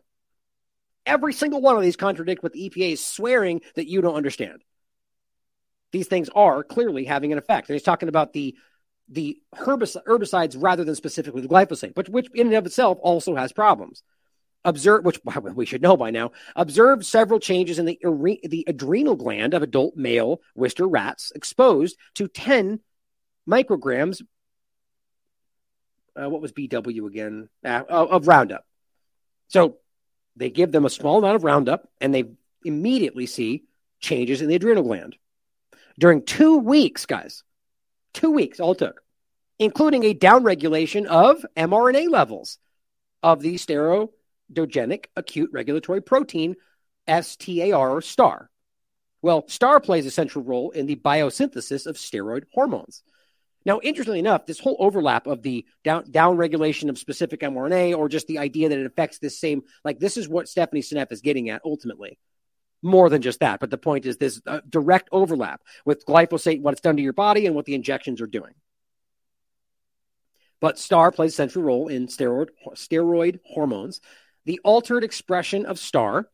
Every single one of these contradict what the EPA is swearing that you don't understand. These things are clearly having an effect. And he's talking about the the herbicides rather than specifically the glyphosate, but which in and of itself also has problems. Observe, which we should know by now, observed several changes in the, the adrenal gland of adult male Wistar rats exposed to 10 micrograms. Uh, what was BW again? Uh, of Roundup. So they give them a small amount of Roundup and they immediately see changes in the adrenal gland. During two weeks, guys, two weeks all took, including a downregulation of mRNA levels of the steroidogenic acute regulatory protein, STAR star. Well, STAR plays a central role in the biosynthesis of steroid hormones. Now, interestingly enough, this whole overlap of the down, down regulation of specific mRNA or just the idea that it affects this same, like this is what Stephanie Seneff is getting at ultimately. More than just that. But the point is this uh, direct overlap with glyphosate, what it's done to your body and what the injections are doing. But STAR plays a central role in steroid, steroid hormones. The altered expression of STAR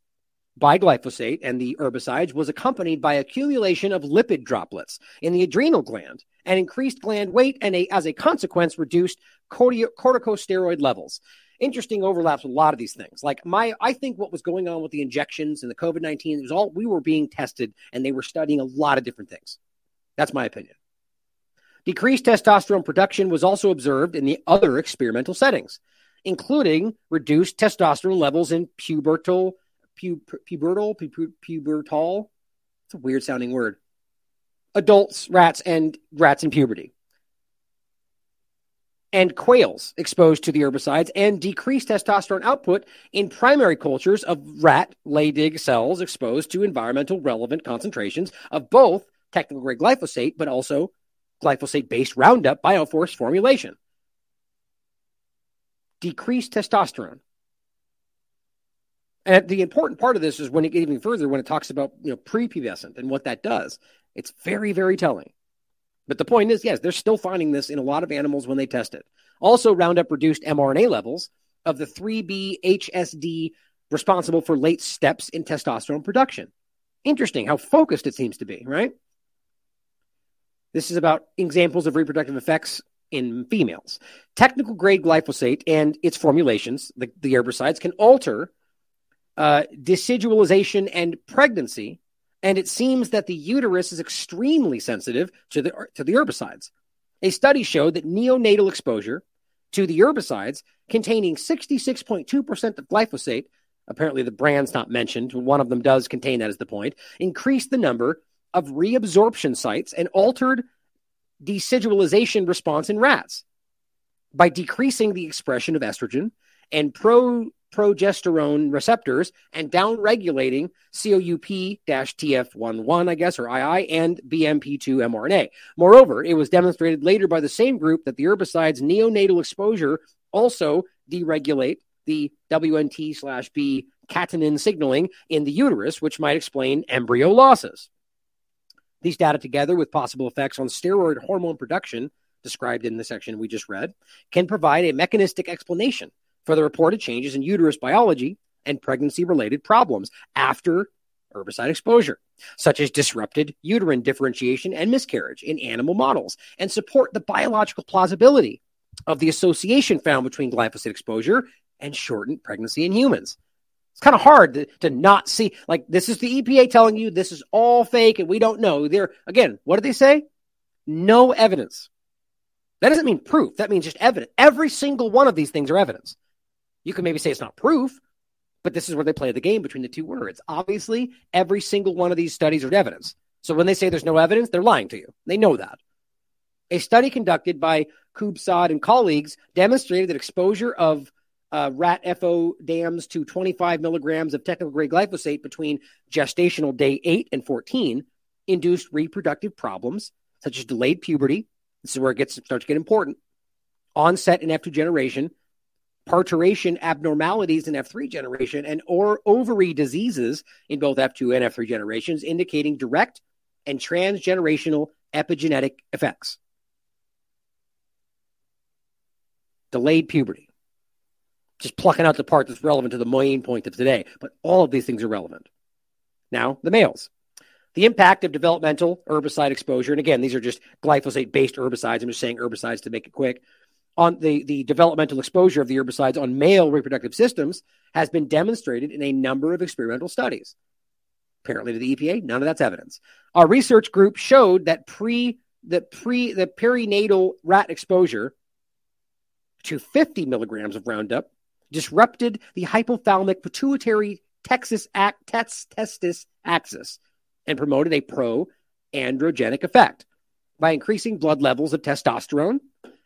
by glyphosate and the herbicides was accompanied by accumulation of lipid droplets in the adrenal gland and increased gland weight and a, as a consequence reduced corticosteroid levels. Interesting overlaps with a lot of these things. Like my i think what was going on with the injections and the covid-19 it was all we were being tested and they were studying a lot of different things. That's my opinion. Decreased testosterone production was also observed in the other experimental settings including reduced testosterone levels in pubertal pu- pubertal pu- pubertal it's a weird sounding word adults, rats, and rats in puberty. And quails exposed to the herbicides and decreased testosterone output in primary cultures of rat Leydig cells exposed to environmental relevant concentrations of both technical grade glyphosate, but also glyphosate based Roundup Bioforce formulation. Decreased testosterone. And the important part of this is when it gets even further, when it talks about you know prepubescent and what that does. It's very, very telling. But the point is, yes, they're still finding this in a lot of animals when they test it. Also, Roundup reduced mRNA levels of the 3B HSD responsible for late steps in testosterone production. Interesting how focused it seems to be, right? This is about examples of reproductive effects in females. Technical grade glyphosate and its formulations, the, the herbicides, can alter uh, decidualization and pregnancy and it seems that the uterus is extremely sensitive to the, to the herbicides. A study showed that neonatal exposure to the herbicides containing 66.2% of glyphosate, apparently the brand's not mentioned, one of them does contain that as the point, increased the number of reabsorption sites and altered decidualization response in rats by decreasing the expression of estrogen and pro progesterone receptors and downregulating COUP-TF11, I guess, or II, and BMP2 mRNA. Moreover, it was demonstrated later by the same group that the herbicide's neonatal exposure also deregulate the WNT slash B catenin signaling in the uterus, which might explain embryo losses. These data, together with possible effects on steroid hormone production, described in the section we just read, can provide a mechanistic explanation for the reported changes in uterus biology and pregnancy related problems after herbicide exposure, such as disrupted uterine differentiation and miscarriage in animal models, and support the biological plausibility of the association found between glyphosate exposure and shortened pregnancy in humans. It's kind of hard to, to not see. Like, this is the EPA telling you this is all fake and we don't know. They're, again, what did they say? No evidence. That doesn't mean proof. That means just evidence. Every single one of these things are evidence. You can maybe say it's not proof, but this is where they play the game between the two words. Obviously, every single one of these studies are evidence. So when they say there's no evidence, they're lying to you. They know that. A study conducted by Kubsad and colleagues demonstrated that exposure of uh, rat FO dams to 25 milligrams of technical grade glyphosate between gestational day 8 and 14 induced reproductive problems such as delayed puberty. This is where it gets starts to get important. Onset in F2 generation, parturition abnormalities in F3 generation, and or ovary diseases in both F2 and F3 generations, indicating direct and transgenerational epigenetic effects. Delayed puberty. Just plucking out the part that's relevant to the main point of today, but all of these things are relevant. Now, the males. The impact of developmental herbicide exposure, and again, these are just glyphosate based herbicides. I'm just saying herbicides to make it quick. On the, the developmental exposure of the herbicides on male reproductive systems has been demonstrated in a number of experimental studies. Apparently, to the EPA, none of that's evidence. Our research group showed that pre the pre the perinatal rat exposure to 50 milligrams of Roundup disrupted the hypothalamic pituitary texas act, testis axis and promoted a pro androgenic effect by increasing blood levels of testosterone,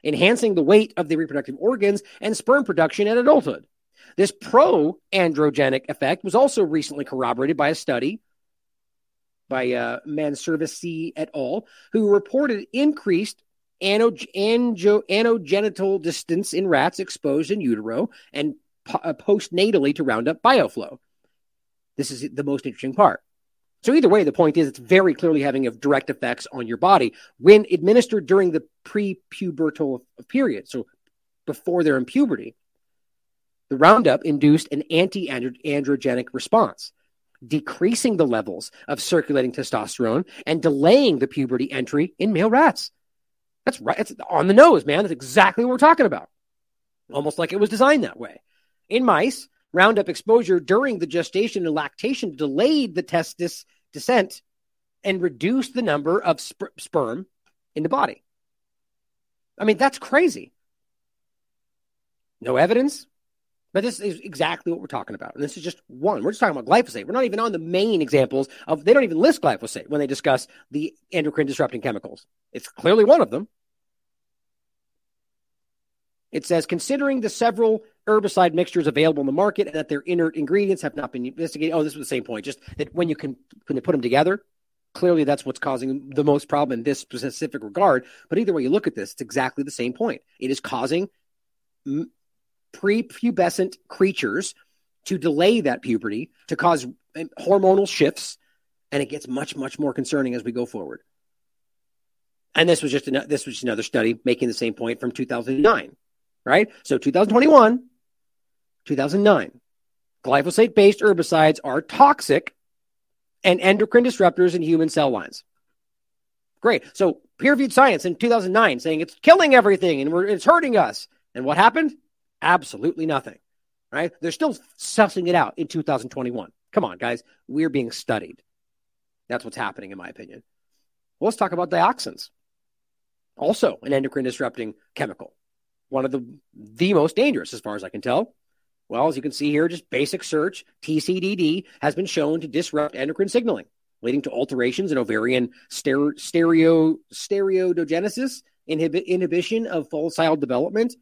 enhancing the weight of the reproductive organs, and sperm production at adulthood. This pro androgenic effect was also recently corroborated by a study by uh, Manservisi et al., who reported increased anogenital distance in rats exposed in utero and po- uh, postnatally to Roundup bioflow. This is the most interesting part. So either way, the point is it's very clearly having direct effects on your body when administered during the pre-pubertal period. So before they're in puberty, the Roundup induced an anti-androgenic response, decreasing the levels of circulating testosterone and delaying the puberty entry in male rats. That's right. It's on the nose, man. That's exactly what we're talking about. Almost like it was designed that way. In mice, Roundup exposure during the gestation and lactation delayed the testis descent and reduced the number of sp- sperm in the body. I mean, that's crazy. No evidence, but this is exactly what we're talking about. And this is just one. We're just talking about glyphosate. We're not even on the main examples of, they don't even list glyphosate when they discuss the endocrine disrupting chemicals. It's clearly one of them. It says, considering the several herbicide mixtures available in the market and that their inert ingredients have not been investigated. Oh, this was the same point. Just that when you can when you put them together, clearly that's what's causing the most problem in this specific regard. But either way you look at this, it's exactly the same point. It is causing prepubescent creatures to delay that puberty, to cause um, hormonal shifts, and it gets much much more concerning as we go forward. And this was just this was just another study making the same point from 2009, right? So 2021, 2009. Glyphosate based herbicides are toxic and endocrine disruptors in human cell lines. Great. So peer reviewed science in 2009 saying it's killing everything and it's hurting us. And what happened? Absolutely nothing. Right? They're still sussing it out in 2021. Come on, guys. We're being studied. That's what's happening, in my opinion. Well, let's talk about dioxins. Also, an endocrine disrupting chemical. One of the the most dangerous, as far as I can tell. Well, as you can see here, just basic search, TCDD has been shown to disrupt endocrine signaling, leading to alterations in ovarian stereo, stereo steroidogenesis, inhib- inhibition of follicle development.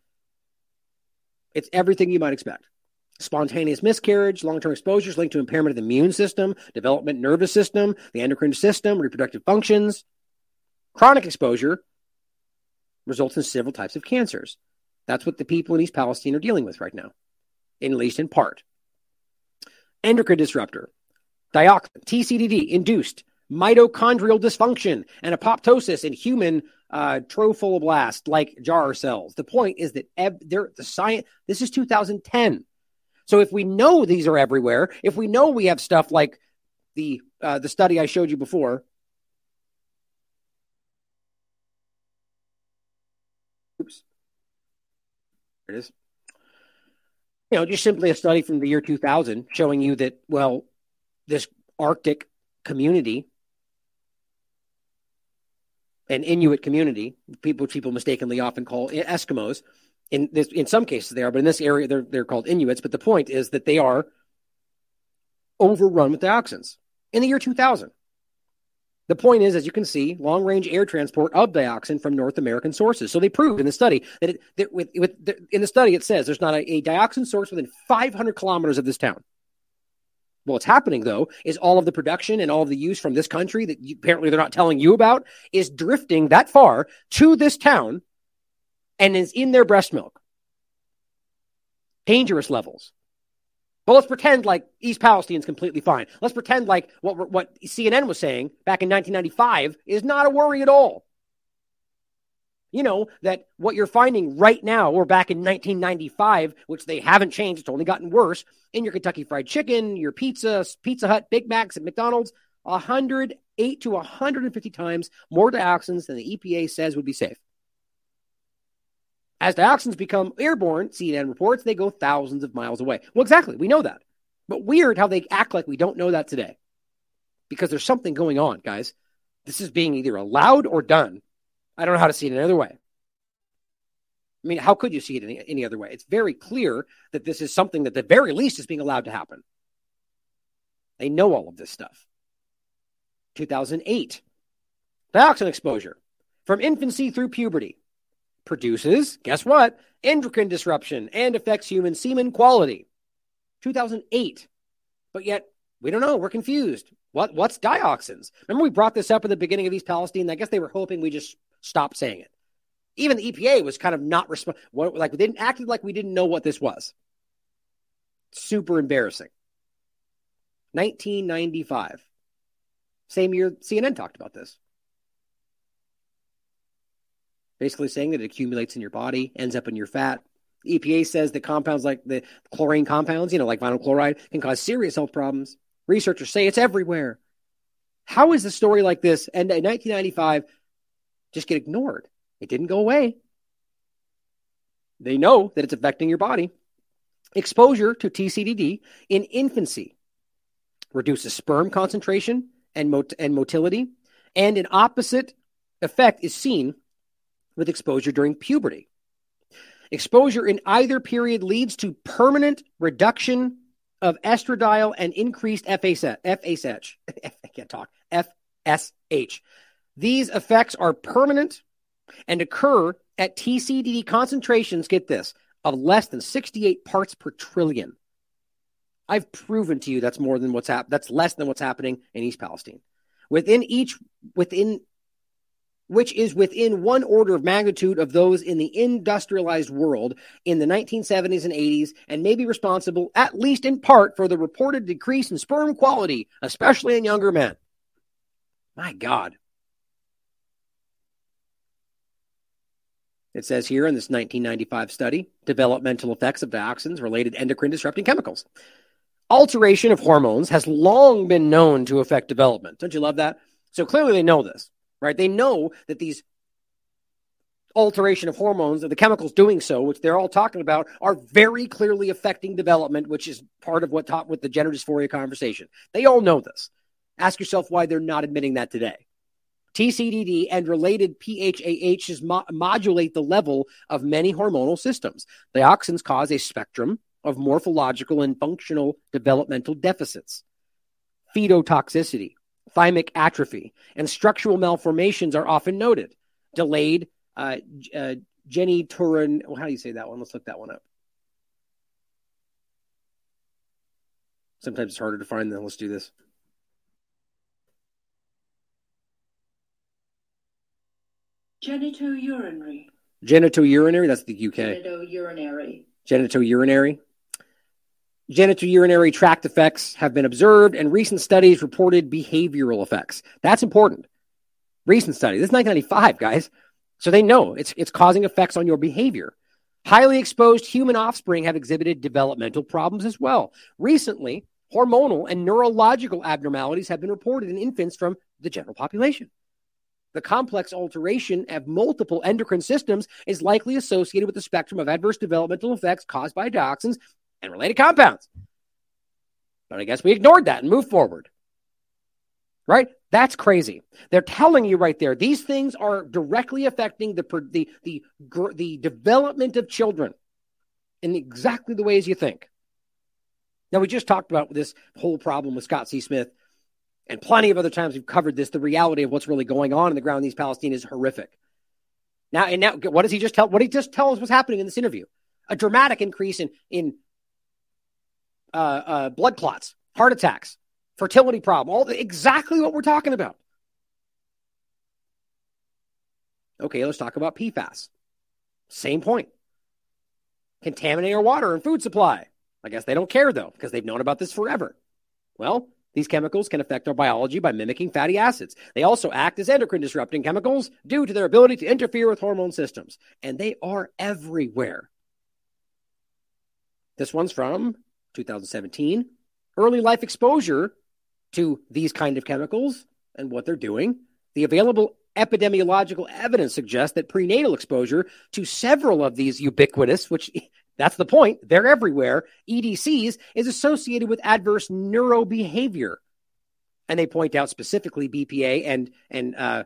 It's everything you might expect. Spontaneous miscarriage, long term exposures linked to impairment of the immune system, development nervous system, the endocrine system, reproductive functions. Chronic exposure results in several types of cancers. That's what the people in East Palestine are dealing with right now at least in part. Endocrine disruptor, dioxin, TCDD induced mitochondrial dysfunction and apoptosis in human uh, trophoblast like jar cells. The point is that eb- the science, this is 2010. So if we know these are everywhere, if we know we have stuff like the uh, the study I showed you before, oops, there it is you know, just simply a study from the year 2000 showing you that, well, this Arctic community, an Inuit community, people people mistakenly often call Eskimos. In this, in some cases they are, but in this area they're they're called Inuits. But the point is that they are overrun with dioxins in the year 2000. The point is, as you can see, long range air transport of dioxin from North American sources. So they proved in the study that, it, that with, with in the study it says there's not a, a dioxin source within 500 kilometers of this town. Well, what's happening though is all of the production and all of the use from this country that you, apparently they're not telling you about is drifting that far to this town and is in their breast milk. dangerous levels. But let's pretend like East Palestine's completely fine. Let's pretend like what, what CNN was saying back in 1995 is not a worry at all. You know, that what you're finding right now or back in 1995, which they haven't changed, it's only gotten worse, in your Kentucky Fried Chicken, your pizza, Pizza Hut, Big Macs at McDonald's, 108 to 150 times more dioxins than the EPA says would be safe. As dioxins become airborne, CNN reports, they go thousands of miles away. Well, exactly. We know that. But weird how they act like we don't know that today. Because there's something going on, guys. This is being either allowed or done. I don't know how to see it any other way. I mean, how could you see it any, any other way? It's very clear that this is something that, at the very least, is being allowed to happen. They know all of this stuff. 2008. Dioxin exposure from infancy through puberty produces, guess what? Endocrine disruption and affects human semen quality. 2008. But yet, we don't know. We're confused. What what's dioxins? Remember we brought this up at the beginning of East Palestine. I guess they were hoping we just stopped saying it. Even the EPA was kind of not respond like we didn't acted like we didn't know what this was. Super embarrassing. 1995. Same year CNN talked about this basically saying that it accumulates in your body, ends up in your fat. EPA says that compounds like the chlorine compounds, you know, like vinyl chloride, can cause serious health problems. Researchers say it's everywhere. How is a story like this and in 1995 just get ignored? It didn't go away. They know that it's affecting your body. Exposure to TCDD in infancy reduces sperm concentration and, mot- and motility, and an opposite effect is seen with exposure during puberty. Exposure in either period leads to permanent reduction of estradiol and increased FSH. I can't talk. FSH. These effects are permanent and occur at TCDD concentrations, get this, of less than 68 parts per trillion. I've proven to you that's more than what's hap- that's less than what's happening in East Palestine. Within each within which is within one order of magnitude of those in the industrialized world in the 1970s and 80s, and may be responsible, at least in part, for the reported decrease in sperm quality, especially in younger men. My God. It says here in this 1995 study developmental effects of dioxins related endocrine disrupting chemicals. Alteration of hormones has long been known to affect development. Don't you love that? So clearly they know this right? They know that these alteration of hormones and the chemicals doing so, which they're all talking about, are very clearly affecting development, which is part of what taught with the gender dysphoria conversation. They all know this. Ask yourself why they're not admitting that today. TCDD and related PHAHs mo- modulate the level of many hormonal systems. The Dioxins cause a spectrum of morphological and functional developmental deficits. Fetotoxicity, thymic atrophy, and structural malformations are often noted. Delayed uh, uh, geniturin. Well, how do you say that one? Let's look that one up. Sometimes it's harder to find than let's do this. Genitourinary. Genitourinary, that's the UK. Genitourinary. Genitourinary. Genitourinary tract effects have been observed, and recent studies reported behavioral effects. That's important. Recent study. This is 1995, guys. So they know it's, it's causing effects on your behavior. Highly exposed human offspring have exhibited developmental problems as well. Recently, hormonal and neurological abnormalities have been reported in infants from the general population. The complex alteration of multiple endocrine systems is likely associated with the spectrum of adverse developmental effects caused by dioxins and related compounds. But I guess we ignored that and moved forward. Right? That's crazy. They're telling you right there. These things are directly affecting the the the the development of children in exactly the ways you think. Now we just talked about this whole problem with Scott C. Smith, and plenty of other times we've covered this. The reality of what's really going on in the ground in these Palestinians is horrific. Now and now, what does he just tell? What did he just tell us was happening in this interview? A dramatic increase in in uh, uh, blood clots, heart attacks, fertility problem, all the, exactly what we're talking about. Okay, let's talk about PFAS. Same point. contaminate our water and food supply. I guess they don't care though, because they've known about this forever. Well, these chemicals can affect our biology by mimicking fatty acids. They also act as endocrine disrupting chemicals due to their ability to interfere with hormone systems, and they are everywhere. This one's from 2017. Early life exposure to these kind of chemicals and what they're doing. The available epidemiological evidence suggests that prenatal exposure to several of these ubiquitous, which that's the point, they're everywhere, EDCs, is associated with adverse neurobehavior. And they point out specifically BPA and, and uh,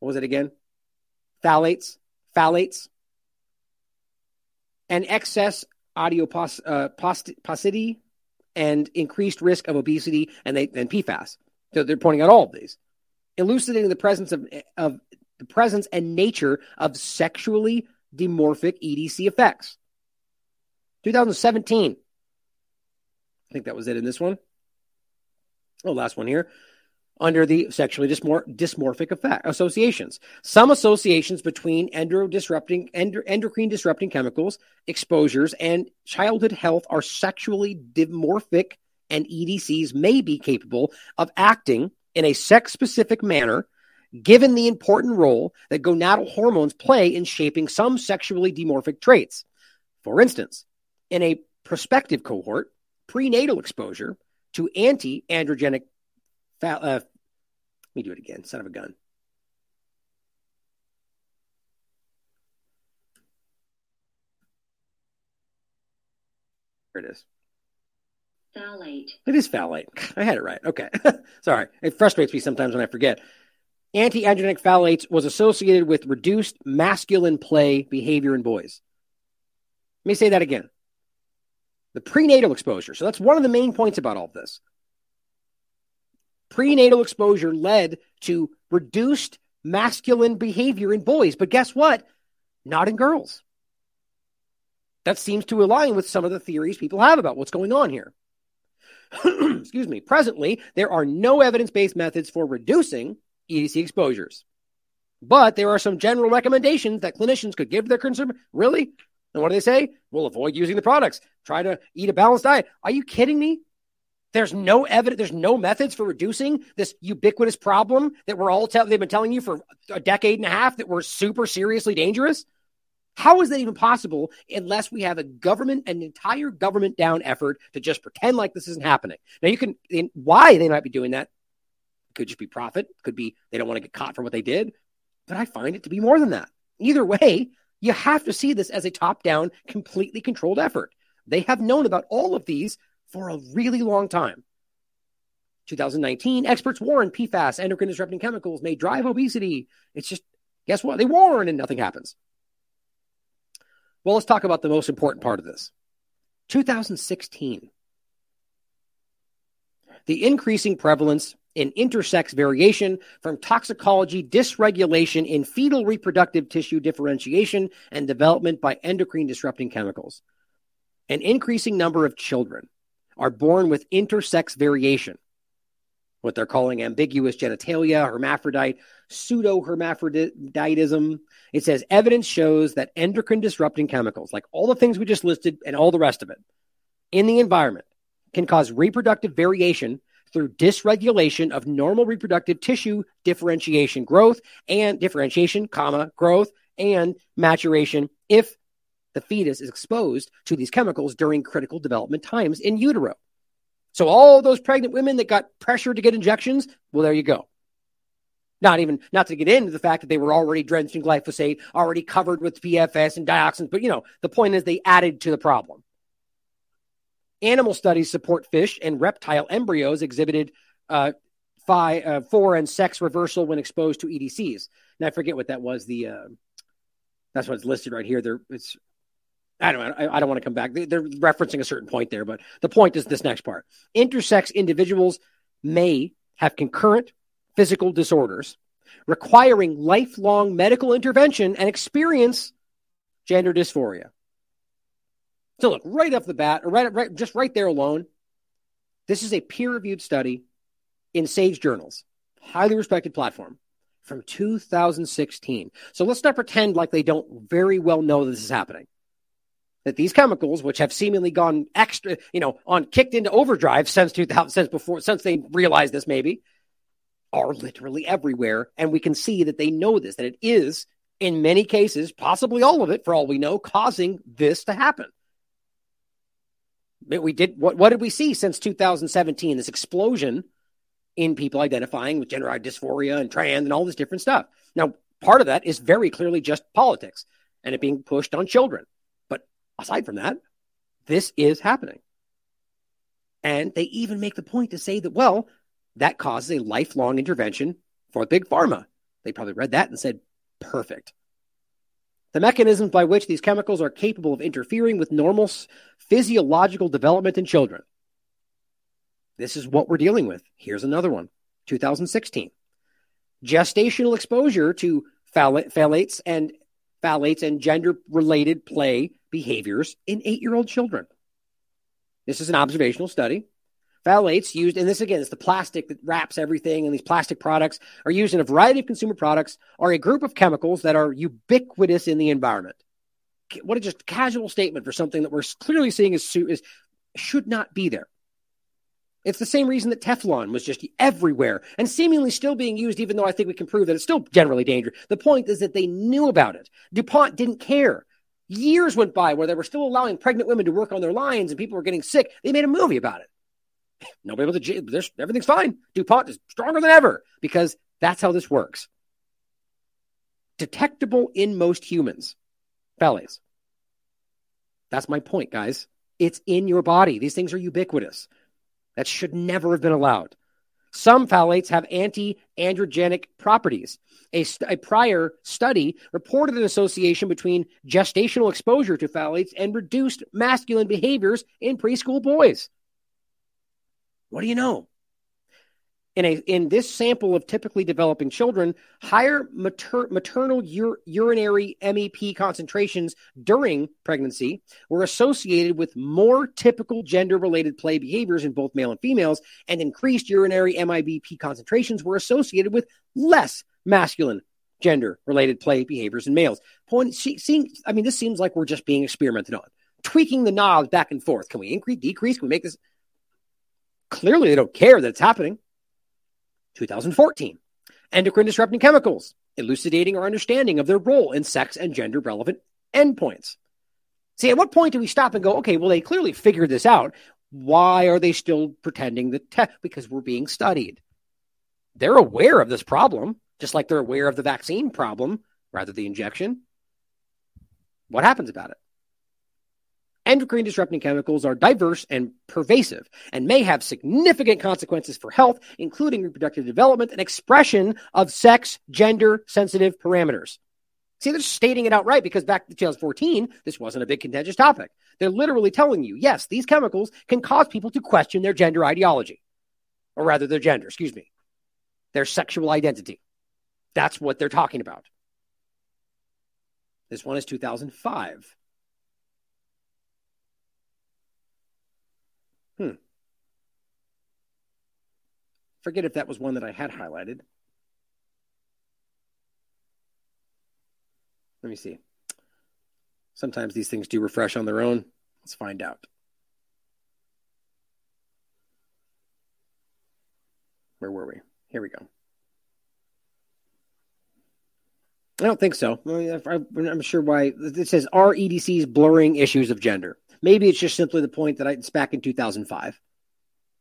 what was it again? Phthalates, phthalates, and excess adiposity uh, and increased risk of obesity and, they, and PFAS. So they're pointing out all of these elucidating the presence of, of the presence and nature of sexually dimorphic EDC effects. 2017. I think that was it in this one. Oh, last one here. Under the sexually dysmorphic effect associations, some associations between endo disrupting endo, endocrine disrupting chemicals, exposures, and childhood health are sexually dimorphic, and EDCs may be capable of acting in a sex specific manner, given the important role that gonadal hormones play in shaping some sexually dimorphic traits. For instance, in a prospective cohort, prenatal exposure to anti androgenic, uh, let me do it again, son of a gun. There it is. Phthalate. It is phthalate. I had it right. Okay. Sorry. It frustrates me sometimes when I forget. Anti-androgenic phthalates was associated with reduced masculine play behavior in boys. Let me say that again. The prenatal exposure. So that's one of the main points about all this. Prenatal exposure led to reduced masculine behavior in boys. But guess what? Not in girls. That seems to align with some of the theories people have about what's going on here. excuse me, presently, there are no evidence based methods for reducing EDC exposures. But there are some general recommendations that clinicians could give their consumer. Really? And what do they say? Well, avoid using the products. Try to eat a balanced diet. Are you kidding me? There's no evidence, there's no methods for reducing this ubiquitous problem that we're all telling, they've been telling you for a decade and a half that we're super seriously dangerous. How is that even possible unless we have a government, an entire government down effort to just pretend like this isn't happening? Now, you can, why they might be doing that could just be profit, could be they don't want to get caught for what they did. But I find it to be more than that. Either way, you have to see this as a top down, completely controlled effort. They have known about all of these for a really long time. 2019, experts warn PFAS, endocrine disrupting chemicals, may drive obesity. It's just, guess what? They warn and nothing happens. Well, let's talk about the most important part of this 2016. The increasing prevalence in intersex variation from toxicology dysregulation in fetal reproductive tissue differentiation and development by endocrine disrupting chemicals. An increasing number of children are born with intersex variation, what they're calling ambiguous genitalia, hermaphrodite, pseudo hermaphroditism. It says evidence shows that endocrine disrupting chemicals, like all the things we just listed and all the rest of it, in the environment can cause reproductive variation through dysregulation of normal reproductive tissue differentiation growth and differentiation, comma, growth and maturation if the fetus is exposed to these chemicals during critical development times in utero. So all those pregnant women that got pressured to get injections, well, there you go. Not even not to get into the fact that they were already drenched in glyphosate, already covered with PFS and dioxins, but you know, the point is they added to the problem. Animal studies support fish and reptile embryos exhibited uh, uh, for and sex reversal when exposed to EDCs. And I forget what that was. The uh, that's what's listed right here. There, it's I don't I, I don't want to come back. They're referencing a certain point there, but the point is this next part. Intersex individuals may have concurrent physical disorders requiring lifelong medical intervention and experience gender dysphoria. So look, right off the bat, or right, right just right there alone, this is a peer-reviewed study in Sage Journals, highly respected platform from 2016. So let's not pretend like they don't very well know that this is happening. That these chemicals, which have seemingly gone extra, you know, on kicked into overdrive since 2000, since before, since they realized this, maybe, are literally everywhere. And we can see that they know this, that it is in many cases, possibly all of it, for all we know, causing this to happen. But We did what? What did we see since 2017? This explosion in people identifying with gender dysphoria and trans and all this different stuff. Now, part of that is very clearly just politics and it being pushed on children. Aside from that, this is happening. And they even make the point to say that, well, that causes a lifelong intervention for big pharma. They probably read that and said, perfect. The mechanisms by which these chemicals are capable of interfering with normal physiological development in children. This is what we're dealing with. Here's another one 2016. Gestational exposure to phthalates and phthalates and gender related play behaviors in eight year old children. This is an observational study. Phthalates used, and this again is the plastic that wraps everything, and these plastic products are used in a variety of consumer products, are a group of chemicals that are ubiquitous in the environment. What a just casual statement for something that we're clearly seeing is, is should not be there. It's the same reason that Teflon was just everywhere and seemingly still being used, even though I think we can prove that it's still generally dangerous. The point is that they knew about it. DuPont didn't care. Years went by where they were still allowing pregnant women to work on their lines and people were getting sick. They made a movie about it. Nobody was a, there's, everything's fine. DuPont is stronger than ever because that's how this works. Detectable in most humans, phthalates. That's my point, guys. It's in your body. These things are ubiquitous. That should never have been allowed. Some phthalates have anti androgenic properties. A, st- a, prior study reported an association between gestational exposure to phthalates and reduced masculine behaviors in preschool boys. What do you know? In, a, in this sample of typically developing children, higher mater, maternal ur, urinary MEP concentrations during pregnancy were associated with more typical gender related play behaviors in both male and females, and increased urinary MIBP concentrations were associated with less masculine gender related play behaviors in males. Point, seeing, I mean, this seems like we're just being experimented on, tweaking the knobs back and forth. Can we increase, decrease? Can we make this? Clearly, they don't care that it's happening. 2014. Endocrine disrupting chemicals, elucidating our understanding of their role in sex and gender relevant endpoints. See, at what point do we stop and go, okay, well, they clearly figured this out. Why are they still pretending that? Because we're being studied. They're aware of this problem, just like they're aware of the vaccine problem, rather the injection. What happens about it? Endocrine disrupting chemicals are diverse and pervasive and may have significant consequences for health, including reproductive development and expression of sex gender sensitive parameters. See, they're stating it outright because back in 2014, this wasn't a big contentious topic. They're literally telling you, yes, these chemicals can cause people to question their gender ideology, or rather, their gender, excuse me, their sexual identity. That's what they're talking about. This one is 2005. Forget if that was one that I had highlighted. Let me see. Sometimes these things do refresh on their own. Let's find out. Where were we? Here we go. I don't think so. I'm sure why. It says, are EDCs blurring issues of gender? Maybe it's just simply the point that I, it's back in 2005.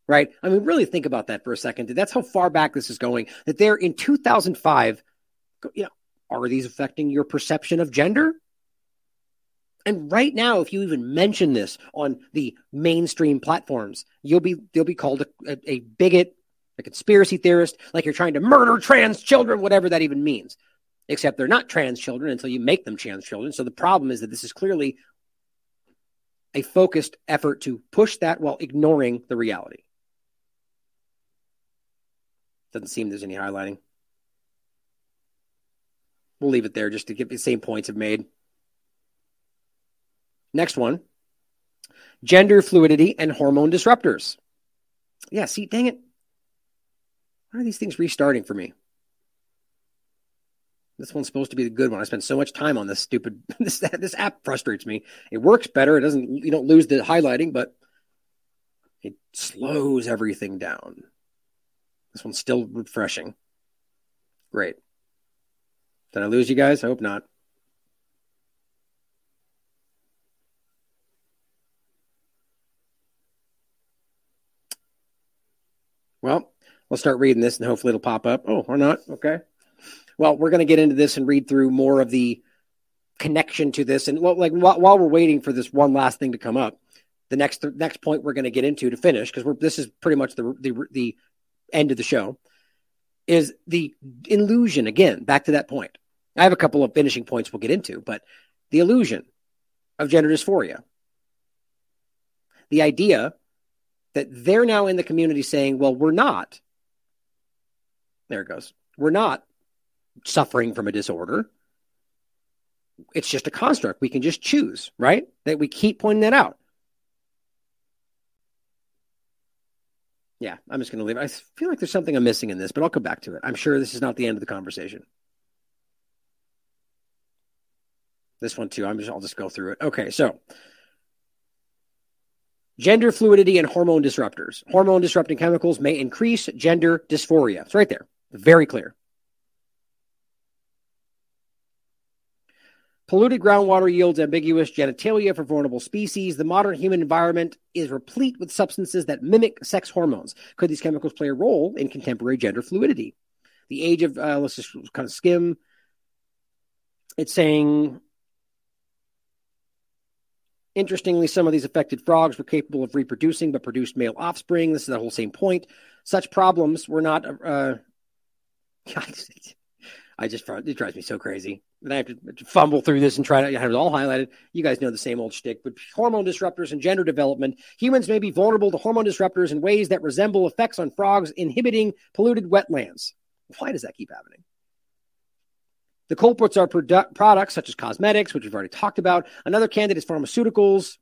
Right? I mean, really think about that for a second. That's how far back this is going. That they're in 2005, you know, are these affecting your perception of gender? And right now, if you even mention this on the mainstream platforms, you'll be they'll be called a, a, a bigot, a conspiracy theorist, like you're trying to murder trans children, whatever that even means. Except they're not trans children until you make them trans children. So the problem is that this is clearly a focused effort to push that while ignoring the reality. Doesn't seem there's any highlighting. We'll leave it there just to get the same points have made. Next one gender fluidity and hormone disruptors. Yeah, see, dang it. Why are these things restarting for me? This one's supposed to be the good one. I spend so much time on this stupid this this app frustrates me. It works better. It doesn't you don't lose the highlighting, but it slows everything down. This one's still refreshing. Great. Did I lose you guys? I hope not. Well, I'll start reading this and hopefully it'll pop up. Oh, or not. Okay. Well, we're going to get into this and read through more of the connection to this. And like while, while we're waiting for this one last thing to come up, the next the next point we're going to get into to finish because this is pretty much the, the the end of the show is the illusion again. Back to that point. I have a couple of finishing points we'll get into, but the illusion of gender dysphoria, the idea that they're now in the community saying, "Well, we're not." There it goes. We're not suffering from a disorder. It's just a construct. We can just choose, right? That we keep pointing that out. Yeah, I'm just going to leave. I feel like there's something I'm missing in this, but I'll come back to it. I'm sure this is not the end of the conversation. This one too. I'm just. I'll just go through it. Okay, so gender fluidity and hormone disruptors. Hormone disrupting chemicals may increase gender dysphoria. It's right there. Very clear. Polluted groundwater yields ambiguous genitalia for vulnerable species. The modern human environment is replete with substances that mimic sex hormones. Could these chemicals play a role in contemporary gender fluidity? The age of, uh, let's just kind of skim. It's saying, interestingly, some of these affected frogs were capable of reproducing but produced male offspring. This is the whole same point. Such problems were not. Uh, I just it drives me so crazy. And I have to fumble through this and try to have it all highlighted. You guys know the same old shtick. But hormone disruptors and gender development, humans may be vulnerable to hormone disruptors in ways that resemble effects on frogs inhibiting polluted wetlands. Why does that keep happening? The culprits are produ- products such as cosmetics, which we've already talked about. Another candidate is pharmaceuticals.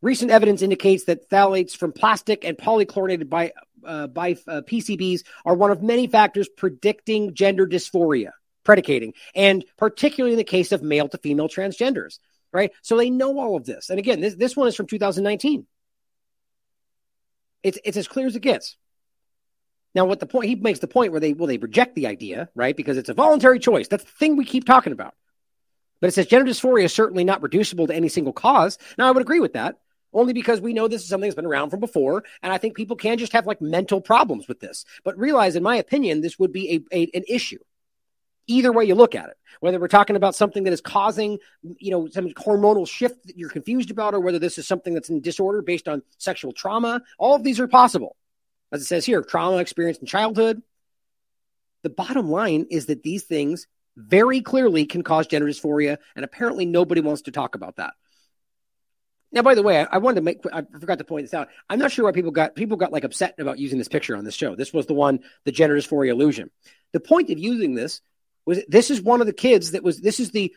Recent evidence indicates that phthalates from plastic and polychlorinated by, uh, by uh, PCBs are one of many factors predicting gender dysphoria, predicating, and particularly in the case of male to female transgenders, right? So they know all of this. And again, this, this one is from 2019. It's, it's as clear as it gets. Now, what the point he makes the point where they well they reject the idea, right? Because it's a voluntary choice. That's the thing we keep talking about. But it says gender dysphoria is certainly not reducible to any single cause. Now, I would agree with that only because we know this is something that's been around from before. And I think people can just have like mental problems with this. But realize, in my opinion, this would be a, a, an issue. Either way you look at it, whether we're talking about something that is causing, you know, some hormonal shift that you're confused about, or whether this is something that's in disorder based on sexual trauma, all of these are possible. As it says here, trauma experienced in childhood. The bottom line is that these things very clearly can cause gender dysphoria, and apparently nobody wants to talk about that. Now, by the way, I, I, wanted to make, I forgot to point this out. I'm not sure why people got, people got like upset about using this picture on this show. This was the one, the gender dysphoria illusion. The point of using this was this is one of the kids that was, this is the,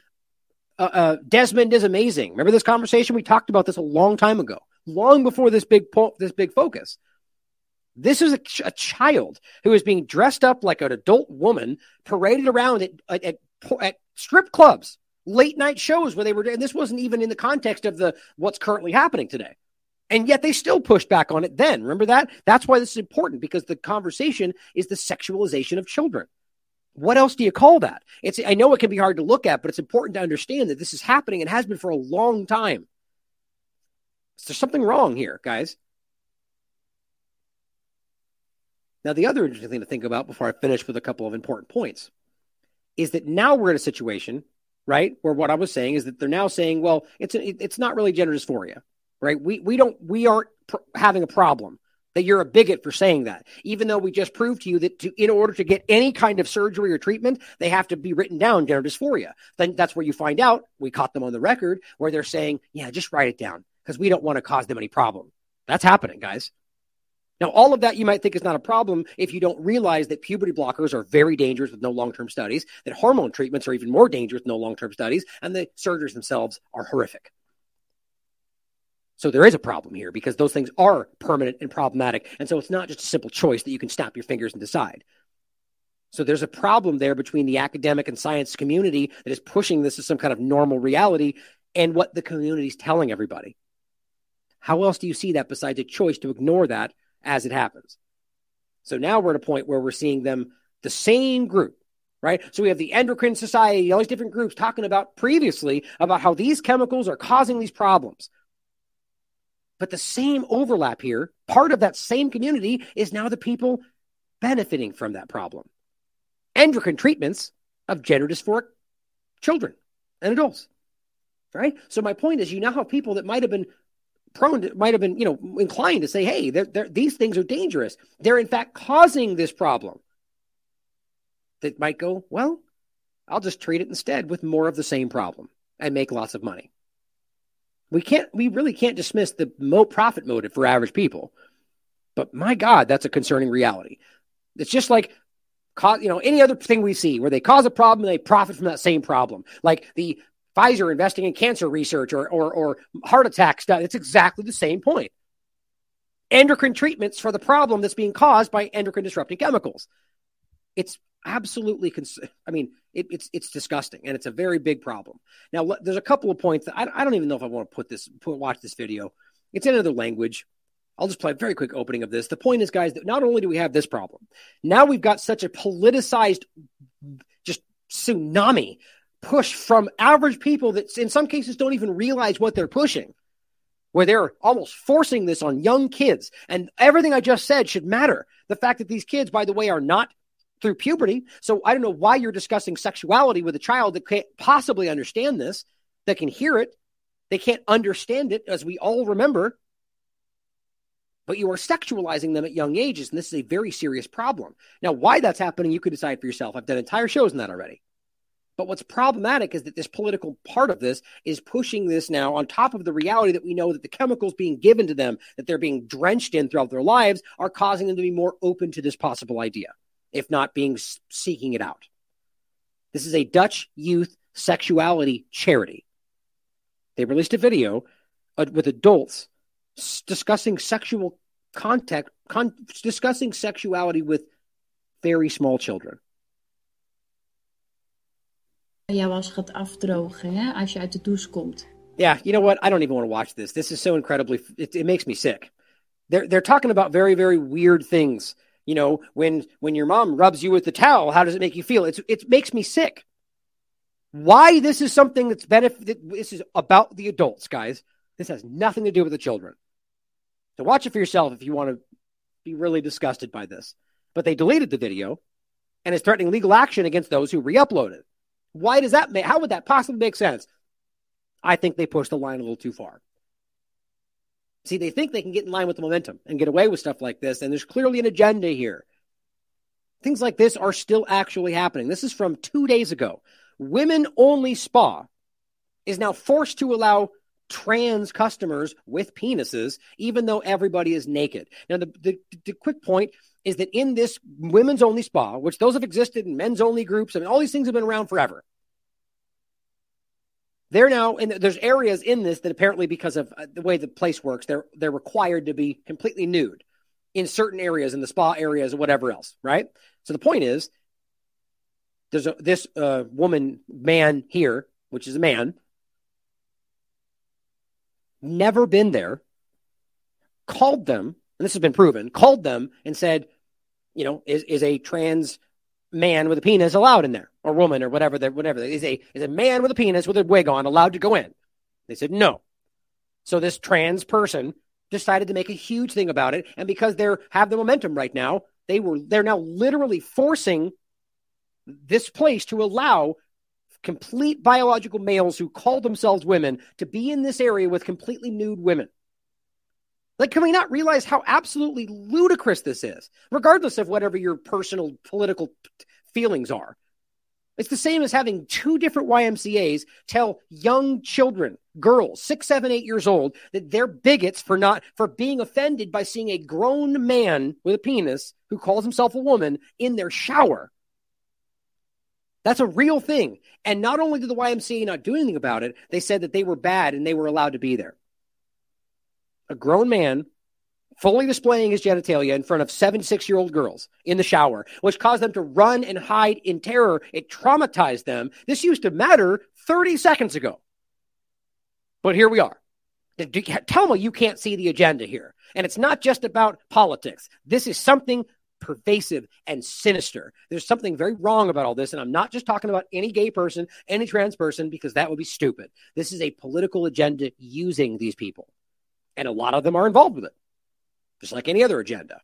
uh, uh, Desmond is amazing. Remember this conversation? We talked about this a long time ago, long before this big, po- this big focus. This is a, ch- a, child who is being dressed up like an adult woman, paraded around at, at, at, at strip clubs late night shows where they were, and this wasn't even in the context of the what's currently happening today. And yet they still pushed back on it then. Remember that? That's why this is important because the conversation is the sexualization of children. What else do you call that? It's I know it can be hard to look at, but it's important to understand that this is happening and has been for a long time. So there's something wrong here, guys. Now, the other interesting thing to think about before I finish with a couple of important points is that now we're in a situation right? Where what I was saying is that they're now saying, well, it's it's not really gender dysphoria, right? We we don't we aren't pr- having a problem that you're a bigot for saying that, even though we just proved to you that to, in order to get any kind of surgery or treatment, they have to be written down gender dysphoria. Then that's where you find out we caught them on the record where they're saying, yeah, just write it down because we don't want to cause them any problem. That's happening, guys. Now, all of that you might think is not a problem if you don't realize that puberty blockers are very dangerous with no long term studies, that hormone treatments are even more dangerous with no long term studies, and the surgeries themselves are horrific. So there is a problem here because those things are permanent and problematic. And so it's not just a simple choice that you can snap your fingers and decide. So there's a problem there between the academic and science community that is pushing this as some kind of normal reality and what the community is telling everybody. How else do you see that besides a choice to ignore that as it happens? So now we're at a point where we're seeing them, the same group, right? So we have the endocrine society, all these different groups talking about previously about how these chemicals are causing these problems. But the same overlap here, part of that same community is now the people benefiting from that problem. Endocrine treatments of gender dysphoric children and adults, right? So my point is, you now have people that might have been prone to, might have been, you know, inclined to say, hey, they're, they're, these things are dangerous. They're in fact causing this problem. That might go, well, I'll just treat it instead with more of the same problem and make lots of money. We can't, we really can't dismiss the mo- profit motive for average people. But my God, that's a concerning reality. It's just like, you know, any other thing we see where they cause a problem and they profit from that same problem. Like the Pfizer investing in cancer research or, or, or heart attack stuff. It's exactly the same point. Endocrine treatments for the problem that's being caused by endocrine disrupting chemicals. It's absolutely, cons- I mean, it, it's it's disgusting and it's a very big problem. Now, there's a couple of points that I, I don't even know if I want to put this, put, watch this video. It's in another language. I'll just play a very quick opening of this. The point is, guys, that not only do we have this problem, now we've got such a politicized, just tsunami push from average people that in some cases don't even realize what they're pushing, where they're almost forcing this on young kids. And everything I just said should matter. The fact that these kids, by the way, are not through puberty. So I don't know why you're discussing sexuality with a child that can't possibly understand this, that can hear it. They can't understand it, as we all remember. But you are sexualizing them at young ages, and this is a very serious problem. Now, why that's happening, you could decide for yourself. I've done entire shows on that already. But what's problematic is that this political part of this is pushing this now on top of the reality that we know that the chemicals being given to them, that they're being drenched in throughout their lives, are causing them to be more open to this possible idea, if not being seeking it out. This is a Dutch youth sexuality charity. They released a video uh, with adults discussing sexual contact, con- discussing sexuality with very small children. jou als gaat afdrogen hè, als je uit de douche komt. Yeah, you know what? I don't even want to watch this. This is so incredibly. It, it makes me sick. They're they're talking about very very weird things. You know, when when your mom rubs you with the towel, how does it make you feel? It's it makes me sick. Why this is something that's benefit. This is about the adults, guys. This has nothing to do with the children. So watch it for yourself if you want to be really disgusted by this. But they deleted the video and is threatening legal action against those who re-upload it. Why does that make, how would that possibly make sense? I think they pushed the line a little too far. See, they think they can get in line with the momentum and get away with stuff like this, and there's clearly an agenda here. Things like this are still actually happening. This is from two days ago. Women only spa is now forced to allow trans customers with penises, even though everybody is naked. Now, the, the, the quick point is that in this women's only spa, which those have existed in men's only groups, I mean, all these things have been around forever. They're now, and there's areas in this that apparently, because of uh, the way the place works, they're they're required to be completely nude in certain areas, in the spa areas or whatever else, right? So the point is, there's a, this uh, woman, man here, which is a man, never been there, called them and this has been proven, called them and said, you know, is, is a trans man with a penis allowed in there or woman or whatever that whatever is a is a man with a penis with a wig on allowed to go in? They said no. So this trans person decided to make a huge thing about it and because they're have the momentum right now they were they're now literally forcing this place to allow complete biological males who call themselves women to be in this area with completely nude women like, can we not realize how absolutely ludicrous this is, regardless of whatever your personal political feelings are? It's the same as having two different YMCA's tell young children, girls, six, seven, eight years old, that they're bigots for not for being offended by seeing a grown man with a penis who calls himself a woman in their shower. That's a real thing. And not only did the YMCA not do anything about it, they said that they were bad and they were allowed to be there a grown man fully displaying his genitalia in front of seven, six year old girls in the shower, which caused them to run and hide in terror. It traumatized them. This used to matter 30 seconds ago. But here we are. Tell me you can't see the agenda here. And it's not just about politics. This is something pervasive and sinister. There's something very wrong about all this. And I'm not just talking about any gay person, any trans person, because that would be stupid. This is a political agenda using these people. And a lot of them are involved with it just like any other agenda.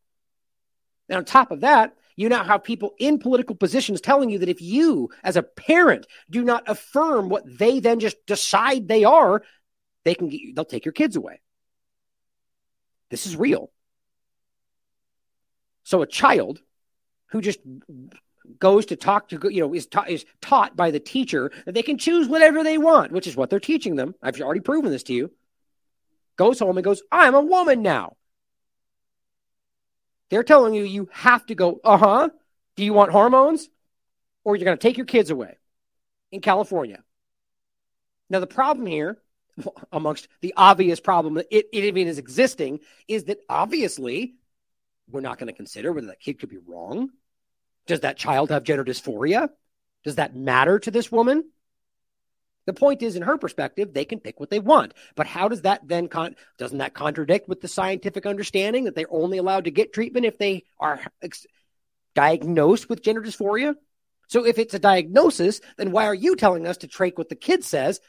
And on top of that, you now have people in political positions telling you that if you, as a parent, do not affirm what they then just decide they are, they can get you, they'll take your kids away. This is real. So a child who just goes to talk to you know is ta- is taught by the teacher that they can choose whatever they want, which is what they're teaching them. I've already proven this to you. Goes home and goes, "I'm a woman now." They're telling you you have to go, uh huh. Do you want hormones? Or you're going to take your kids away in California. Now, the problem here, amongst the obvious problem that it, it even is existing, is that obviously we're not going to consider whether that kid could be wrong. Does that child have gender dysphoria? Does that matter to this woman? The point is, in her perspective, they can pick what they want. But how does that then con- doesn't that contradict with the scientific understanding that they're only allowed to get treatment if they are ex- diagnosed with gender dysphoria? So if it's a diagnosis, then why are you telling us to take what the kid says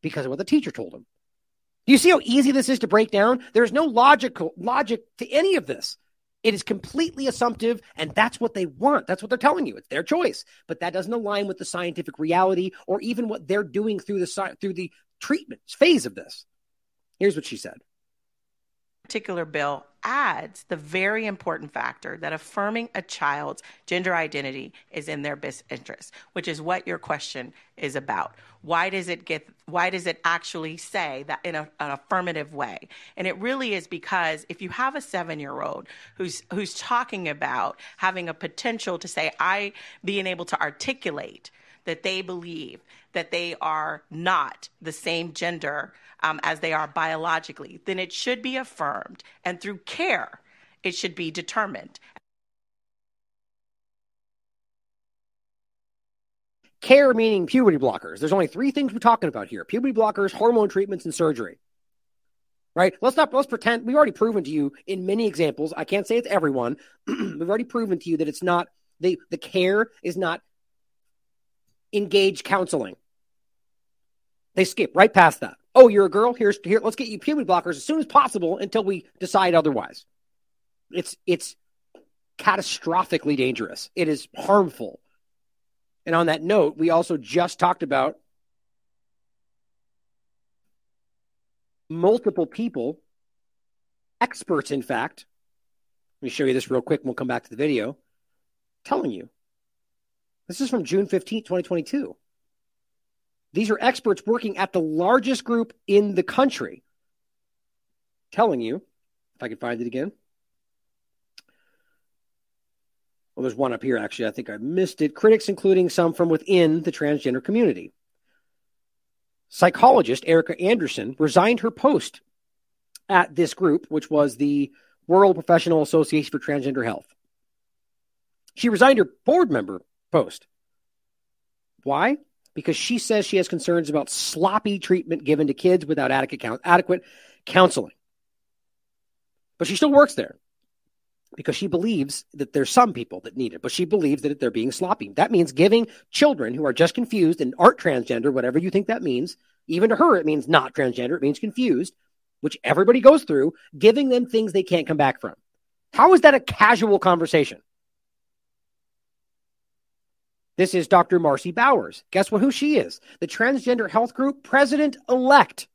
because of what the teacher told him? Do you see how easy this is to break down? There's no logical logic to any of this. It is completely assumptive, and that's what they want. That's what they're telling you. It's their choice, but that doesn't align with the scientific reality or even what they're doing through the through the treatment phase of this. Here's what she said particular bill adds the very important factor that affirming a child's gender identity is in their best interest, which is what your question is about. Why does it get why does it actually say that in a, an affirmative way? And it really is because if you have a 7-year-old who's who's talking about having a potential to say I being able to articulate that they believe that they are not the same gender um, as they are biologically, then it should be affirmed. And through care, it should be determined. Care meaning puberty blockers. There's only three things we're talking about here puberty blockers, hormone treatments, and surgery. Right? Let's not let's pretend we've already proven to you in many examples. I can't say it's everyone. we've already proven to you that it's not the the care is not engaged counseling. They skip right past that. Oh, you're a girl. Here's here. Let's get you puberty blockers as soon as possible until we decide otherwise. It's it's catastrophically dangerous. It is harmful. And on that note, we also just talked about multiple people, experts, in fact. Let me show you this real quick and we'll come back to the video. Telling you. This is from June 15th, 2022. These are experts working at the largest group in the country. Telling you, if I can find it again. Well, there's one up here, actually. I think I missed it. Critics, including some from within the transgender community. Psychologist Erica Anderson resigned her post at this group, which was the World Professional Association for Transgender Health. She resigned her board member post. Why? because she says she has concerns about sloppy treatment given to kids without adequate, adequate counseling. But she still works there because she believes that there's some people that need it, but she believes that they're being sloppy. That means giving children who are just confused and aren't transgender, whatever you think that means, even to her, it means not transgender, it means confused, which everybody goes through, giving them things they can't come back from. How is that a casual conversation? This is Dr. Marci Bowers. Guess what? Who she is? The transgender health group president elect.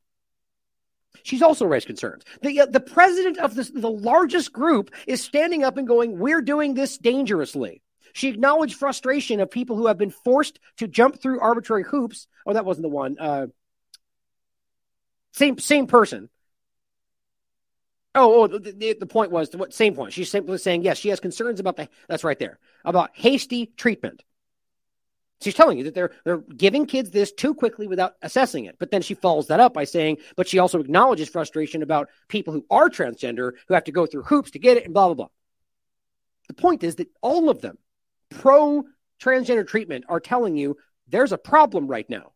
She's also raised concerns. The, uh, the president of this, the largest group is standing up and going, We're doing this dangerously. She acknowledged frustration of people who have been forced to jump through arbitrary hoops. Oh, that wasn't the one. Uh, same same person. Oh, oh the, the, point was the same point. She's simply saying yes. She has concerns about the. That's right there about hasty treatment. She's telling you that they're they're giving kids this too quickly without assessing it. But then she follows that up by saying, but she also acknowledges frustration about people who are transgender who have to go through hoops to get it and blah blah blah. The point is that all of them pro transgender treatment are telling you there's a problem right now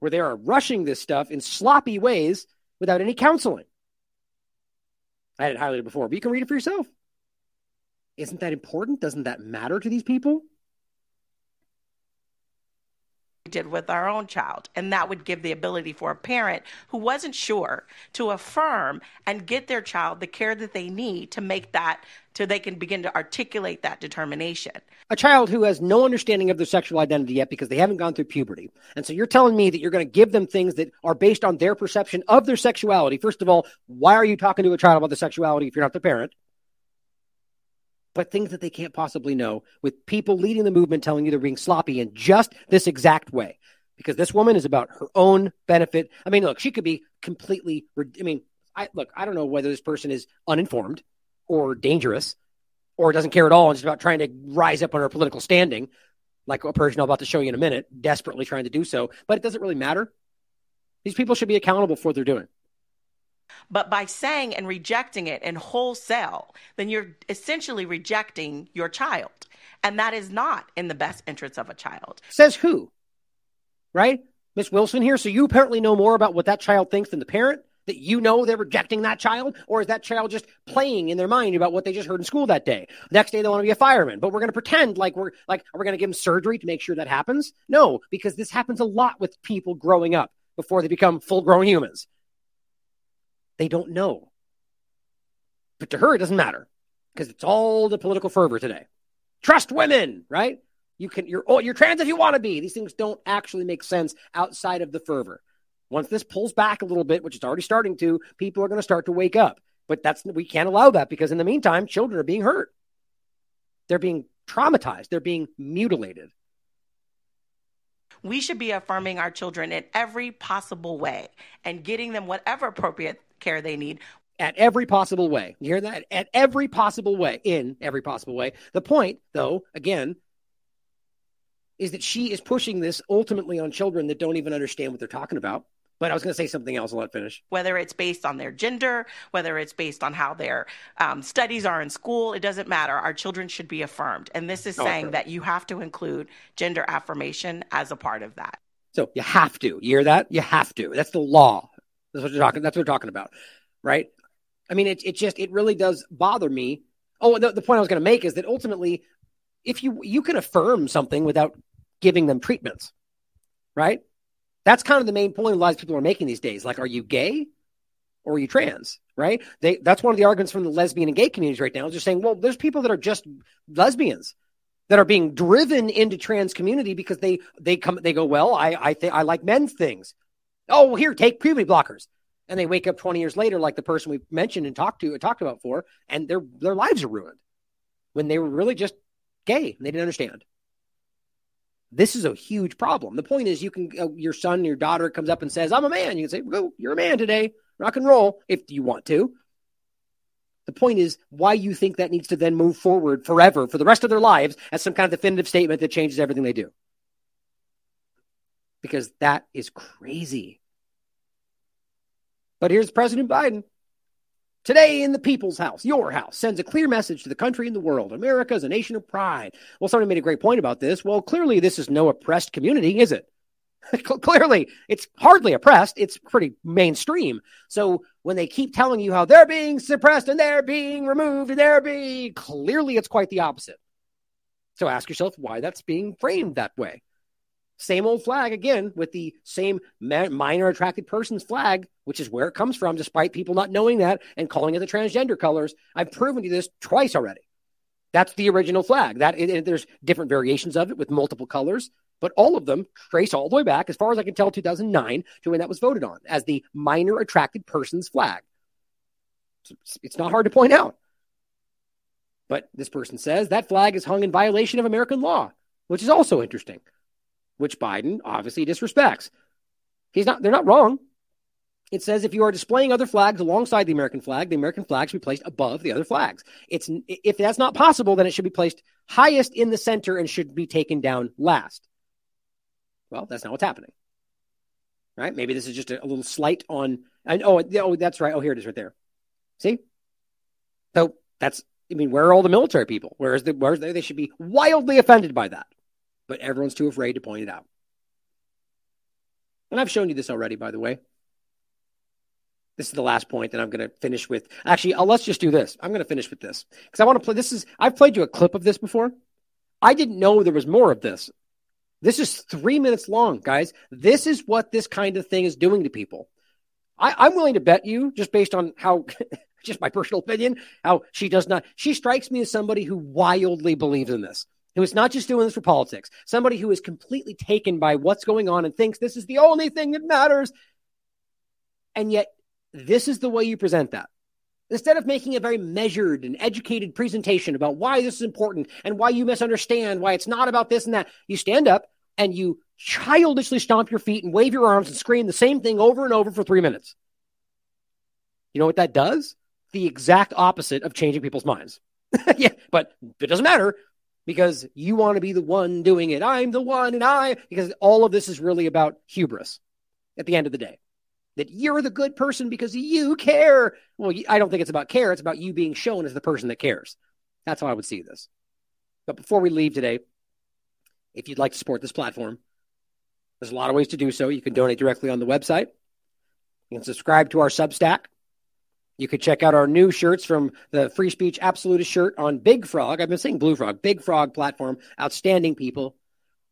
where they are rushing this stuff in sloppy ways without any counseling. I had it highlighted before, but you can read it for yourself. Isn't that important? Doesn't that matter to these people? Did with our own child. And that would give the ability for a parent who wasn't sure to affirm and get their child the care that they need to make that, so they can begin to articulate that determination. A child who has no understanding of their sexual identity yet because they haven't gone through puberty. And so you're telling me that you're going to give them things that are based on their perception of their sexuality. First of all, why are you talking to a child about their sexuality if you're not the parent? But things that they can't possibly know with people leading the movement telling you they're being sloppy in just this exact way. Because this woman is about her own benefit. I mean, look, she could be completely, I mean, I look, I don't know whether this person is uninformed or dangerous or doesn't care at all and just about trying to rise up on her political standing, like a person I'm about to show you in a minute, desperately trying to do so. But it doesn't really matter. These people should be accountable for what they're doing. But by saying and rejecting it in wholesale, then you're essentially rejecting your child. And that is not in the best interest of a child. Says who? Right? Miss Wilson here. So you apparently know more about what that child thinks than the parent? That you know they're rejecting that child? Or is that child just playing in their mind about what they just heard in school that day? Next day they want to be a fireman, but we're going to pretend like we're like, are we going to give them surgery to make sure that happens? No, because this happens a lot with people growing up before they become full grown humans. They don't know. But to her, it doesn't matter because it's all the political fervor today. Trust women, right? You can you're you're trans if you want to be. These things don't actually make sense outside of the fervor. Once this pulls back a little bit, which it's already starting to, people are going to start to wake up. But that's we can't allow that because in the meantime, children are being hurt. They're being traumatized. They're being mutilated. We should be affirming our children in every possible way and getting them whatever appropriate care they need at every possible way. You hear that? At every possible way, in every possible way. The point, though, again, is that she is pushing this ultimately on children that don't even understand what they're talking about. But I was going to say something else. I'll let finish. Whether it's based on their gender, whether it's based on how their um, studies are in school, it doesn't matter. Our children should be affirmed. And this is oh, saying that you have to include gender affirmation as a part of that. So you have to. You hear that? You have to. That's the law. That's what you're talking. That's what we're talking about, right? I mean, it it just it really does bother me. Oh, the, the point I was going to make is that ultimately, if you you can affirm something without giving them treatments, right? That's kind of the main point a lot of people are making these days. Like, are you gay or are you trans? Right? They that's one of the arguments from the lesbian and gay communities right now. Is just saying, well, there's people that are just lesbians that are being driven into trans community because they they come they go, well, I I think I like men's things. Oh, here, take puberty blockers. And they wake up 20 years later, like the person we mentioned and talked to and talked about for, and their their lives are ruined when they were really just gay and they didn't understand. This is a huge problem. The point is, you can uh, your son, your daughter comes up and says, "I'm a man." You can say, "Well, you're a man today. Rock and roll if you want to." The point is why you think that needs to then move forward forever for the rest of their lives as some kind of definitive statement that changes everything they do because that is crazy. But here's President Biden. Today in the people's house, your house, sends a clear message to the country and the world. America is a nation of pride. Well, somebody made a great point about this. Well, clearly, this is no oppressed community, is it? clearly, it's hardly oppressed. It's pretty mainstream. So when they keep telling you how they're being suppressed and they're being removed and they're being, clearly, it's quite the opposite. So ask yourself why that's being framed that way. Same old flag again with the same minor attracted persons flag, which is where it comes from, despite people not knowing that and calling it the transgender colors. I've proven to you this twice already. That's the original flag. That it, it, there's different variations of it with multiple colors, but all of them trace all the way back, as far as I can tell, 2009 to when that was voted on as the minor attracted persons flag. It's not hard to point out. But this person says that flag is hung in violation of American law, which is also interesting which Biden obviously disrespects. He's not, they're not wrong. It says if you are displaying other flags alongside the American flag, the American flag should be placed above the other flags. It's if that's not possible, then it should be placed highest in the center and should be taken down last. Well, that's not what's happening. Right? Maybe this is just a, a little slight on. And oh, oh, that's right. Oh, here it is, right there. See? So that's. I mean, where are all the military people? Where's the? Where's? They should be wildly offended by that, but everyone's too afraid to point it out. And I've shown you this already, by the way. This is the last point that I'm going to finish with. Actually, uh, let's just do this. I'm going to finish with this because I want to play. This is I've played you a clip of this before. I didn't know there was more of this. This is three minutes long, guys. This is what this kind of thing is doing to people. I, am willing to bet you, just based on how, just my personal opinion, how she does not. She strikes me as somebody who wildly believes in this, who is not just doing this for politics, somebody who is completely taken by what's going on and thinks this is the only thing that matters. And yet, this is the way you present that. Instead of making a very measured and educated presentation about why this is important and why you misunderstand, why it's not about this and that, you stand up and you childishly stomp your feet and wave your arms and scream the same thing over and over for three minutes. You know what that does? The exact opposite of changing people's minds. yeah, but it doesn't matter because you want to be the one doing it. I'm the one and I, because all of this is really about hubris at the end of the day that you're the good person because you care. Well, I don't think it's about care. It's about you being shown as the person that cares. That's how I would see this. But before we leave today, if you'd like to support this platform, there's a lot of ways to do so. You can donate directly on the website. You can subscribe to our Substack. You could check out our new shirts from the Free Speech Absolutist shirt on Big Frog. I've been saying Blue Frog, Big Frog platform. Outstanding people.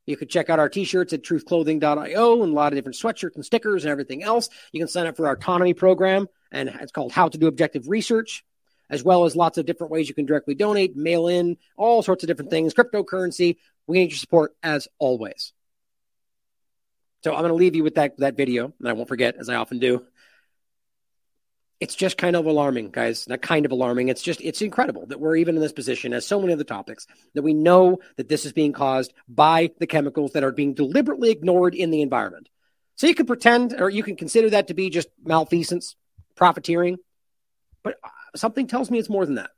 You can check out our t-shirts at truthclothing.io and a lot of different sweatshirts and stickers and everything else. You can sign up for our autonomy program and it's called How to Do Objective Research, as well as lots of different ways you can directly donate, mail in, all sorts of different things, cryptocurrency. We need your support as always. So I'm going to leave you with that, that video, and I won't forget, as I often do it's just kind of alarming, guys. Not kind of alarming. It's just, it's incredible that we're even in this position as so many other topics that we know that this is being caused by the chemicals that are being deliberately ignored in the environment. So you can pretend or you can consider that to be just malfeasance, profiteering, but uh, something tells me it's more than that.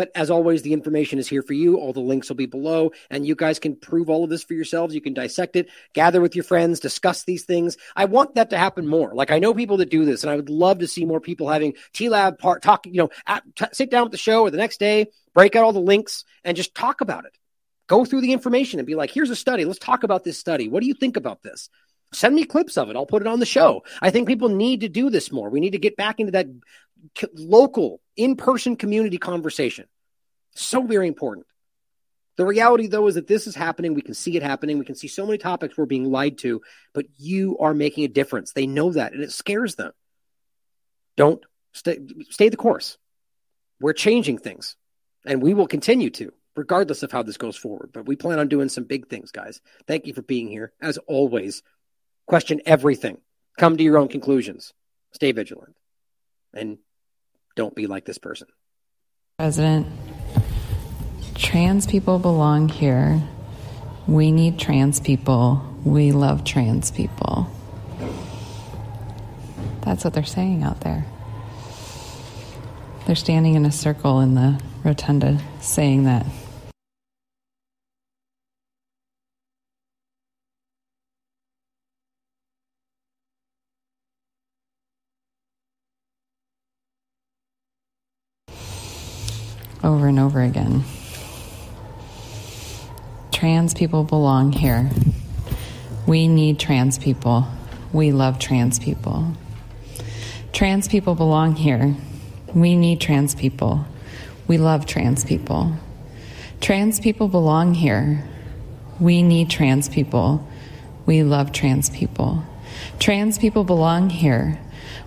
But as always, the information is here for you. All the links will be below, and you guys can prove all of this for yourselves. You can dissect it, gather with your friends, discuss these things. I want that to happen more. Like I know people that do this, and I would love to see more people having TLAV part talk. You know, at, t- sit down with the show or the next day, break out all the links, and just talk about it. Go through the information and be like, "Here's a study. Let's talk about this study. What do you think about this?" Send me clips of it. I'll put it on the show. I think people need to do this more. We need to get back into that local, in person community conversation. So very important. The reality, though, is that this is happening. We can see it happening. We can see so many topics we're being lied to, but you are making a difference. They know that, and it scares them. Don't stay, stay the course. We're changing things, and we will continue to, regardless of how this goes forward. But we plan on doing some big things, guys. Thank you for being here. As always, question everything. Come to your own conclusions. Stay vigilant. And don't be like this person. President, trans people belong here. We need trans people. We love trans people. That's what they're saying out there. They're standing in a circle in the rotunda saying that. Over and over again. Trans people belong here. We need trans people. We love trans people. Trans people belong here. We need trans people. We love trans people. Trans people belong here. We need trans people. We love trans people. Trans people belong here.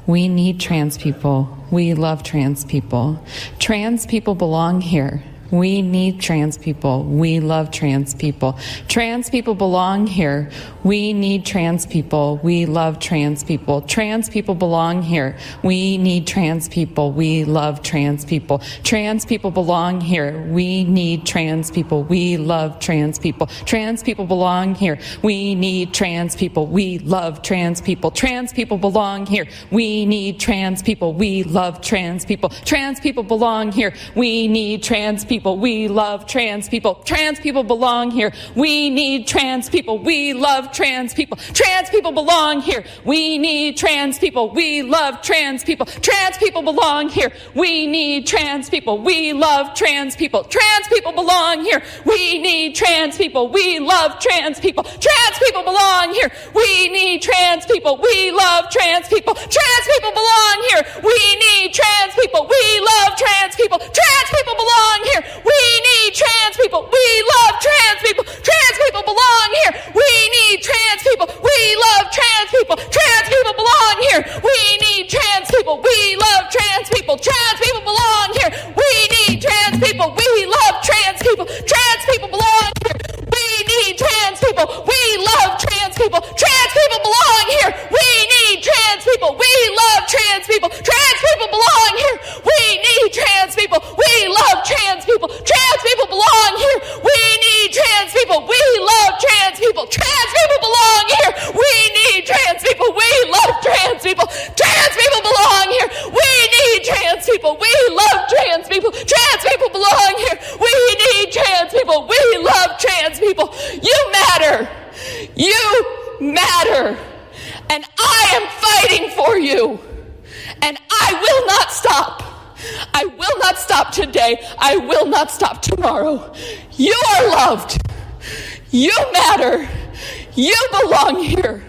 We need trans people. We love trans people. Trans people belong here. We need trans people. We love trans people. Trans people belong here. We need trans people. We love trans people. Trans people belong here. We need trans people. We love trans people. Trans people belong here. We need trans people. We love trans people. Trans people belong here. We need trans people. We love trans people. Trans people belong here. We need trans people. We love trans people. Trans people belong here. We need trans people people. We love trans people. Trans people belong here. We need trans people. We love trans people. Trans people belong here. We need trans people. We love trans people. Trans people belong here. We need trans people. We love trans people. Trans people belong here. We need trans people. We love trans people. Trans people belong here. We need trans people. We love trans people. Trans people belong here. We need trans people. We love trans people. Trans people belong here. We need trans people. We love trans people. Trans people belong here. We need trans people. We love trans people. Trans people belong here. We need trans people. We love trans people. Trans people belong here. We need trans people. We love trans people. Trans people belong here. We need trans people. We love trans people. Trans people belong here. We need trans people. We love trans people. Trans people belong here. We need trans people. We love trans people. Trans people belong here. We need trans people. We love trans people. Trans people belong here. We need trans people. We love trans people. Trans people belong here. We need trans people. We love trans people. Trans people belong here. We need trans people. We love trans people. You matter. You matter. And I am fighting for you. And I will not stop. I will not stop today. I will not stop tomorrow. You are loved. You matter. You belong here.